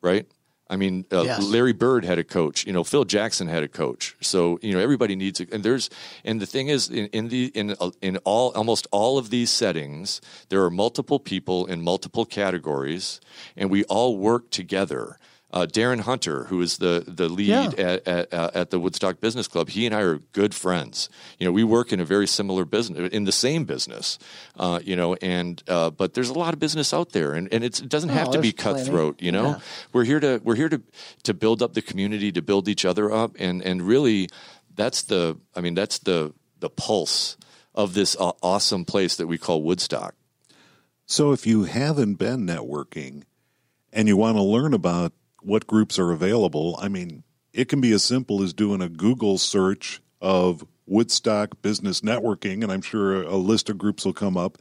Speaker 3: right? I mean, uh, yes. Larry Bird had a coach. You know, Phil Jackson had a coach. So you know, everybody needs it. And there's and the thing is, in, in the in uh, in all almost all of these settings, there are multiple people in multiple categories, and we all work together uh, Darren Hunter, who is the the lead yeah. at, at, uh, at, the Woodstock Business Club, he and I are good friends. You know, we work in a very similar business, in the same business. Uh, you know, and uh, but there's a lot of business out there, and, and it doesn't have oh, to be cutthroat. Plenty. You know, yeah. we're here to we're here to to build up the community, to build each other up, and and really, that's the I mean that's the the pulse of this awesome place that we call Woodstock.
Speaker 2: So, if you haven't been networking and you want to learn about what groups are available. I mean, it can be as simple as doing a Google search of Woodstock business networking, and I'm sure a list of groups will come up.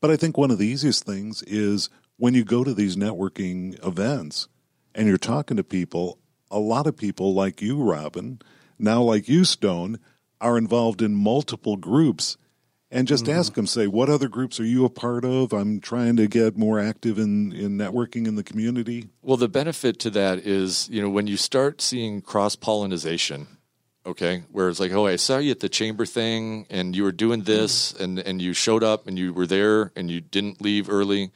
Speaker 2: But I think one of the easiest things is when you go to these networking events and you're talking to people, a lot of people like you, Robin, now like you, Stone, are involved in multiple groups and just mm-hmm. ask them say what other groups are you a part of i'm trying to get more active in, in networking in the community
Speaker 3: well the benefit to that is you know when you start seeing cross pollination okay where it's like oh i saw you at the chamber thing and you were doing this mm-hmm. and and you showed up and you were there and you didn't leave early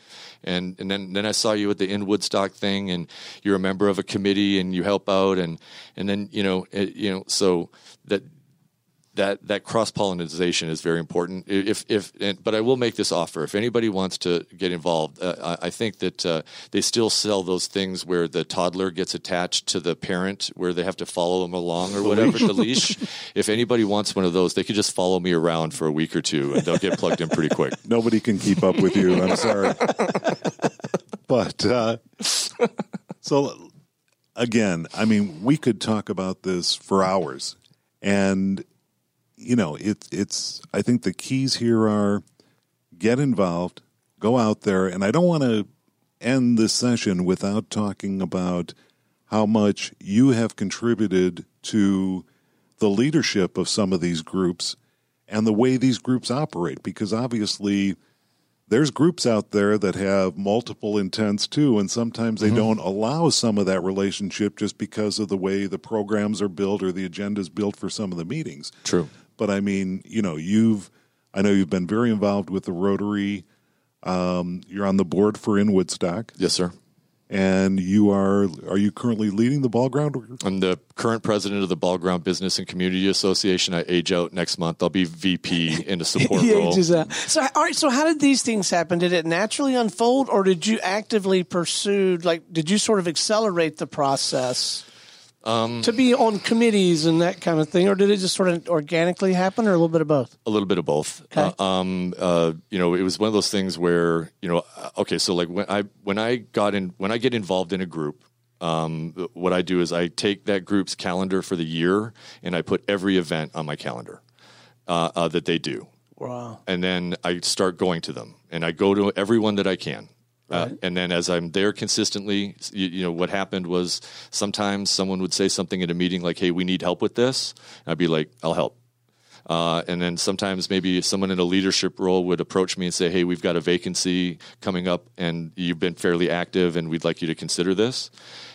Speaker 3: and and then then i saw you at the in woodstock thing and you're a member of a committee and you help out and and then you know it, you know so that that that cross pollination is very important. If if and, but I will make this offer. If anybody wants to get involved, uh, I, I, think that uh, they still sell those things where the toddler gets attached to the parent, where they have to follow them along or whatever the leash. If anybody wants one of those, they could just follow me around for a week or two, and they'll get plugged in pretty quick.
Speaker 2: Nobody can keep up with you. I'm sorry, but uh, so again, I mean, we could talk about this for hours. And you know, it's it's. I think the keys here are get involved, go out there, and I don't want to end this session without talking about how much you have contributed to the leadership of some of these groups and the way these groups operate because obviously there's groups out there that have multiple intents too and sometimes they mm-hmm. don't allow some of that relationship just because of the way the programs are built or the agendas built for some of the meetings
Speaker 3: true
Speaker 2: but I mean, you know, you've I know you've been very involved with the Rotary. Um, you're on the board for in Woodstock.
Speaker 3: Yes, sir.
Speaker 2: And you are are you currently leading the ball ground?
Speaker 3: I'm the current president of the Ball Ground Business and Community Association. I age out next month. I'll be VP in a support role. Ages out.
Speaker 4: So, all right. So, how did these things happen? Did it naturally unfold, or did you actively pursue? Like, did you sort of accelerate the process? Um, to be on committees and that kind of thing, or did it just sort of organically happen, or a little bit of both?
Speaker 3: A little bit of both. Okay. Uh, um, uh, you know, it was one of those things where you know, uh, okay, so like when I when I got in when I get involved in a group, um, what I do is I take that group's calendar for the year and I put every event on my calendar uh, uh that they do.
Speaker 4: Wow.
Speaker 3: And then I start going to them, and I go to everyone that I can. Uh, right. Uh, and then as I'm there consistently, you, you, know, what happened was sometimes someone would say something at a meeting like, hey, we need help with this. And I'd be like, I'll help. Uh, and then sometimes maybe someone in a leadership role would approach me and say, hey, we've got a vacancy coming up and you've been fairly active and we'd like you to consider this.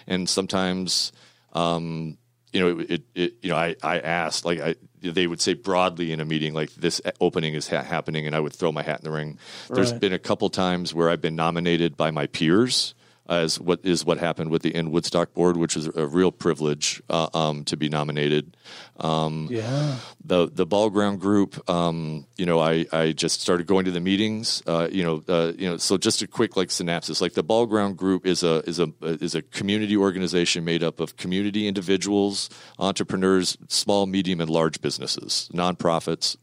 Speaker 3: And sometimes, um, you know, it, it, it, you know, I, I asked, like, I, they would say broadly in a meeting, like, this opening is ha- happening, and I would throw my hat in the ring. There's been a couple times where I've been nominated by my peers as what is what happened with the in Woodstock board, which is a real privilege uh, um, to be nominated.
Speaker 4: Um, yeah.
Speaker 3: The the ball ground group, um, you know, I, I just started going to the meetings. Uh, you know, uh, you know. So just a quick like synopsis. Like the ball ground group is a is a is a community organization made up of community individuals, entrepreneurs, small, medium, and large businesses, nonprofits,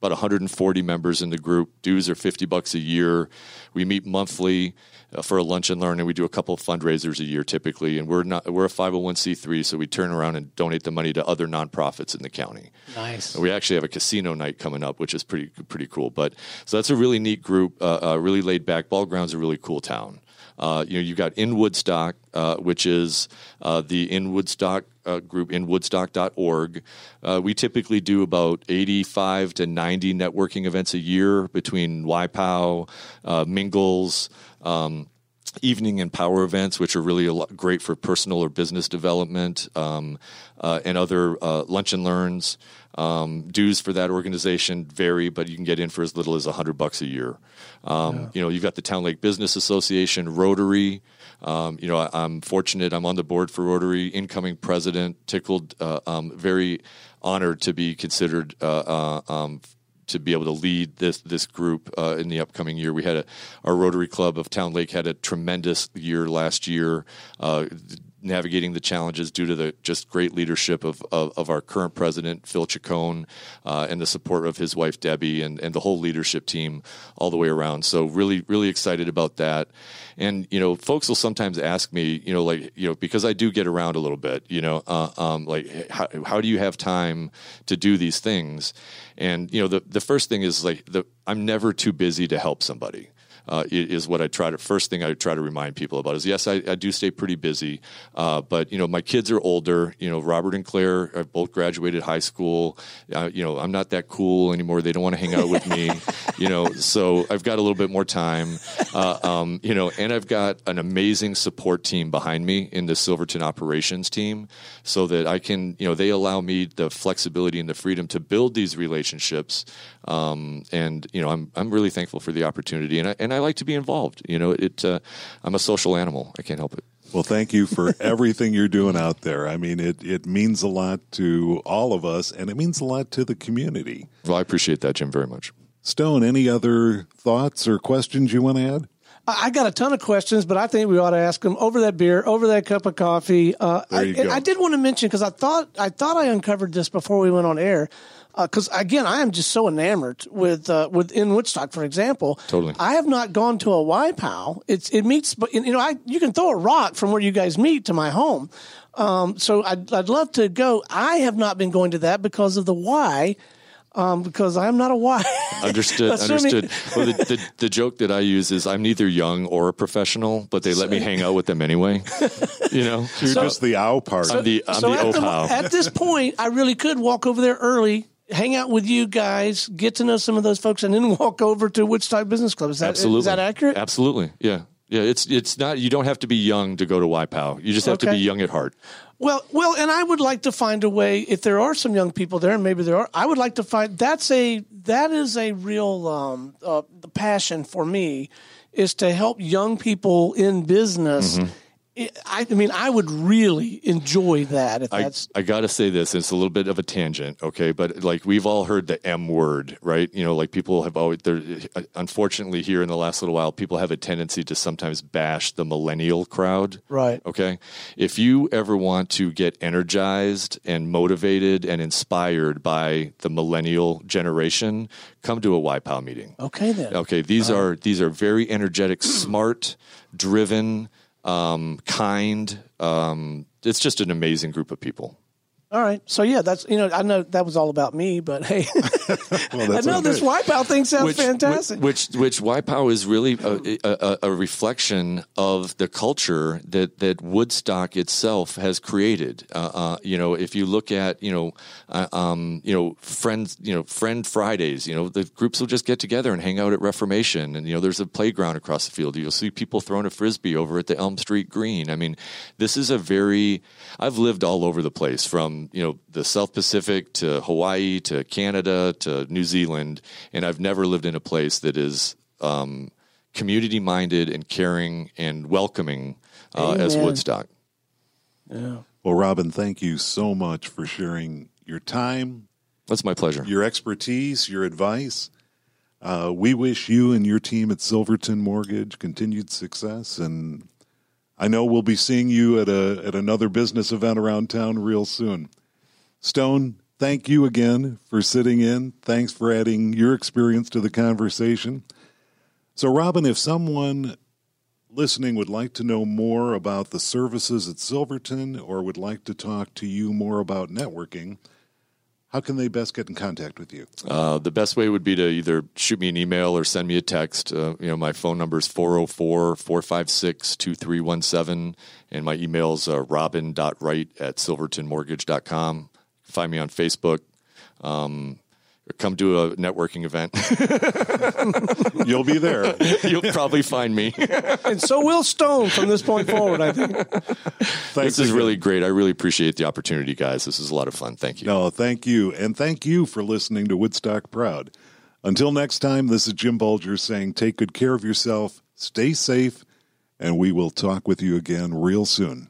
Speaker 3: about 140 members in the group. Dues are 50 bucks a year. We meet monthly uh, for a lunch and learn, and we do a couple of fundraisers a year typically. And we're not we're a 501c3, so we turn around and donate the money to other nonprofits in the county.
Speaker 4: Nice.
Speaker 3: And we actually have a casino night coming up, which is pretty pretty cool. But so that's a really neat group, uh, uh, really laid back. Ball Ground's a really cool town. Uh, you know, you've got in Woodstock, uh, which is uh, the in Woodstock uh, group in woodstock.org. Uh, we typically do about 85 to 90 networking events a year between YPOW, uh, Mingles, um, evening and power events, which are really lot, great for personal or business development, um, uh, and other uh, lunch and learns. Um, dues for that organization vary, but you can get in for as little as hundred bucks a year. Um, yeah. You know, you've got the Town Lake Business Association, Rotary. Um, you know, I, am fortunate. I'm on the board for Rotary, incoming president. Tickled, uh, um, very honored to be considered uh, uh, um, to be able to lead this this group uh, in the upcoming year. We had a, our Rotary Club of Town Lake had a tremendous year last year. Uh, navigating the challenges due to the just great leadership of, of, of our current president, Phil Chacon, uh, and the support of his wife, Debbie, and, and the whole leadership team all the way around. So, really, really excited about that. And, you know, folks will sometimes ask me, you know, like, you know, because I do get around a little bit, you know, uh, um, like, how, how do you have time to do these things? And, you know, the, the first thing is like, the, I'm never too busy to help somebody uh, is what I try to first thing I try to remind people about is yes I, I do stay pretty busy uh, but you know my kids are older. You know Robert and Claire have both graduated high school. Uh, you know I'm not that cool anymore. They don't want to hang out with me you know so I've got a little bit more time. Uh, um, you know and I've got an amazing support team behind me in the Silverton operations team so that I can you know they allow me the flexibility and the freedom to build these relationships. Um, and you know I'm I'm really thankful for the opportunity. And I, and I like to be involved. You know, it. Uh, I'm a social animal. I can't help it.
Speaker 2: Well, thank you for everything you're doing out there. I mean, it, it means a lot to all of us, and it means a lot to the community.
Speaker 3: Well, I appreciate that, Jim, very much.
Speaker 2: Stone, any other thoughts or questions you want to add?
Speaker 4: I got a ton of questions, but I think we ought to ask them over that beer, over that cup of coffee. Uh,
Speaker 2: I.
Speaker 4: I did want to mention because I thought I thought I uncovered this before we went on air because uh, again, I am just so enamored with uh, with in Woodstock, for example.
Speaker 3: Totally,
Speaker 4: I have not gone to a YPOW. It's it meets, but you know, I you can throw a rock from where you guys meet to my home. Um, so I'd I'd love to go. I have not been going to that because of the why um, because I'm not a wife.
Speaker 3: understood. understood. Well, the, the, the, joke that I use is I'm neither young or a professional, but they let me hang out with them anyway. You know,
Speaker 2: you're so, just the ow part.
Speaker 3: So, I'm the I'm so the
Speaker 4: at,
Speaker 3: the,
Speaker 4: at this point, I really could walk over there early. Hang out with you guys, get to know some of those folks, and then walk over to Woodstock Business Club. Is that
Speaker 3: Absolutely.
Speaker 4: is that accurate?
Speaker 3: Absolutely, yeah. Yeah, it's it's not. You don't have to be young to go to YPOW. You just have okay. to be young at heart.
Speaker 4: Well, well, and I would like to find a way. If there are some young people there, and maybe there are, I would like to find. That's a that is a real um, uh, passion for me, is to help young people in business. Mm-hmm I, I, mean, I would really enjoy that. If that's,
Speaker 3: I, I got to say this. It's a little bit of a tangent, okay? But like we've all heard the M word, right? You know, like people have always. There, uh, unfortunately, here in the last little while, people have a tendency to sometimes bash the millennial crowd,
Speaker 4: right?
Speaker 3: Okay, if you ever want to get energized and motivated and inspired by the millennial generation, come to a YPOW meeting.
Speaker 4: Okay, then.
Speaker 3: Okay, these are these are very energetic, smart, driven um, kind. Um, it's just an amazing group of people.
Speaker 4: All right. So yeah, that's you know I know that was all about me, but hey, well, I know this YPOW thing sounds which, fantastic.
Speaker 3: Which which YPOW is really a, a, a, reflection of the culture that that Woodstock itself has created. Uh, uh, you know, if you look at you know uh, um, you know friends you know friend Fridays, you know the groups will just get together and hang out at Reformation, and you know there's a playground across the field. You'll see people throwing a frisbee over at the Elm Street Green. I mean, this is a very I've lived all over the place from you know the South Pacific to Hawaii to Canada to New Zealand, and I've never lived in a place that is um, community minded and caring and welcoming uh, as Woodstock.
Speaker 4: Yeah.
Speaker 2: Well, Robin, thank you so much for sharing your time.
Speaker 3: That's my pleasure.
Speaker 2: Your expertise, your advice. Uh, we wish you and your team at Silverton Mortgage continued success, and I know we'll be seeing you at a at another business event around town real soon. Stone, thank you again for sitting in. Thanks for adding your experience to the conversation. So, Robin, if someone listening would like to know more about the services at Silverton or would like to talk to you more about networking, how can they best get in contact with you?
Speaker 3: Uh, the best way would be to either shoot me an email or send me a text. Uh, you know, my phone number is 404 456 2317, and my email is uh, robin.wright at silvertonmortgage.com. Find me on Facebook. Um, come to a networking event.
Speaker 2: You'll be there.
Speaker 3: You'll probably find me.
Speaker 4: And so will Stone from this point forward, I think.
Speaker 2: Thanks
Speaker 3: this is
Speaker 2: again.
Speaker 3: really great. I really appreciate the opportunity, guys. This is a lot of fun. Thank you.
Speaker 2: No, thank you. And thank you for listening to Woodstock Proud. Until next time, this is Jim Bulger saying take good care of yourself, stay safe, and we will talk with you again real soon.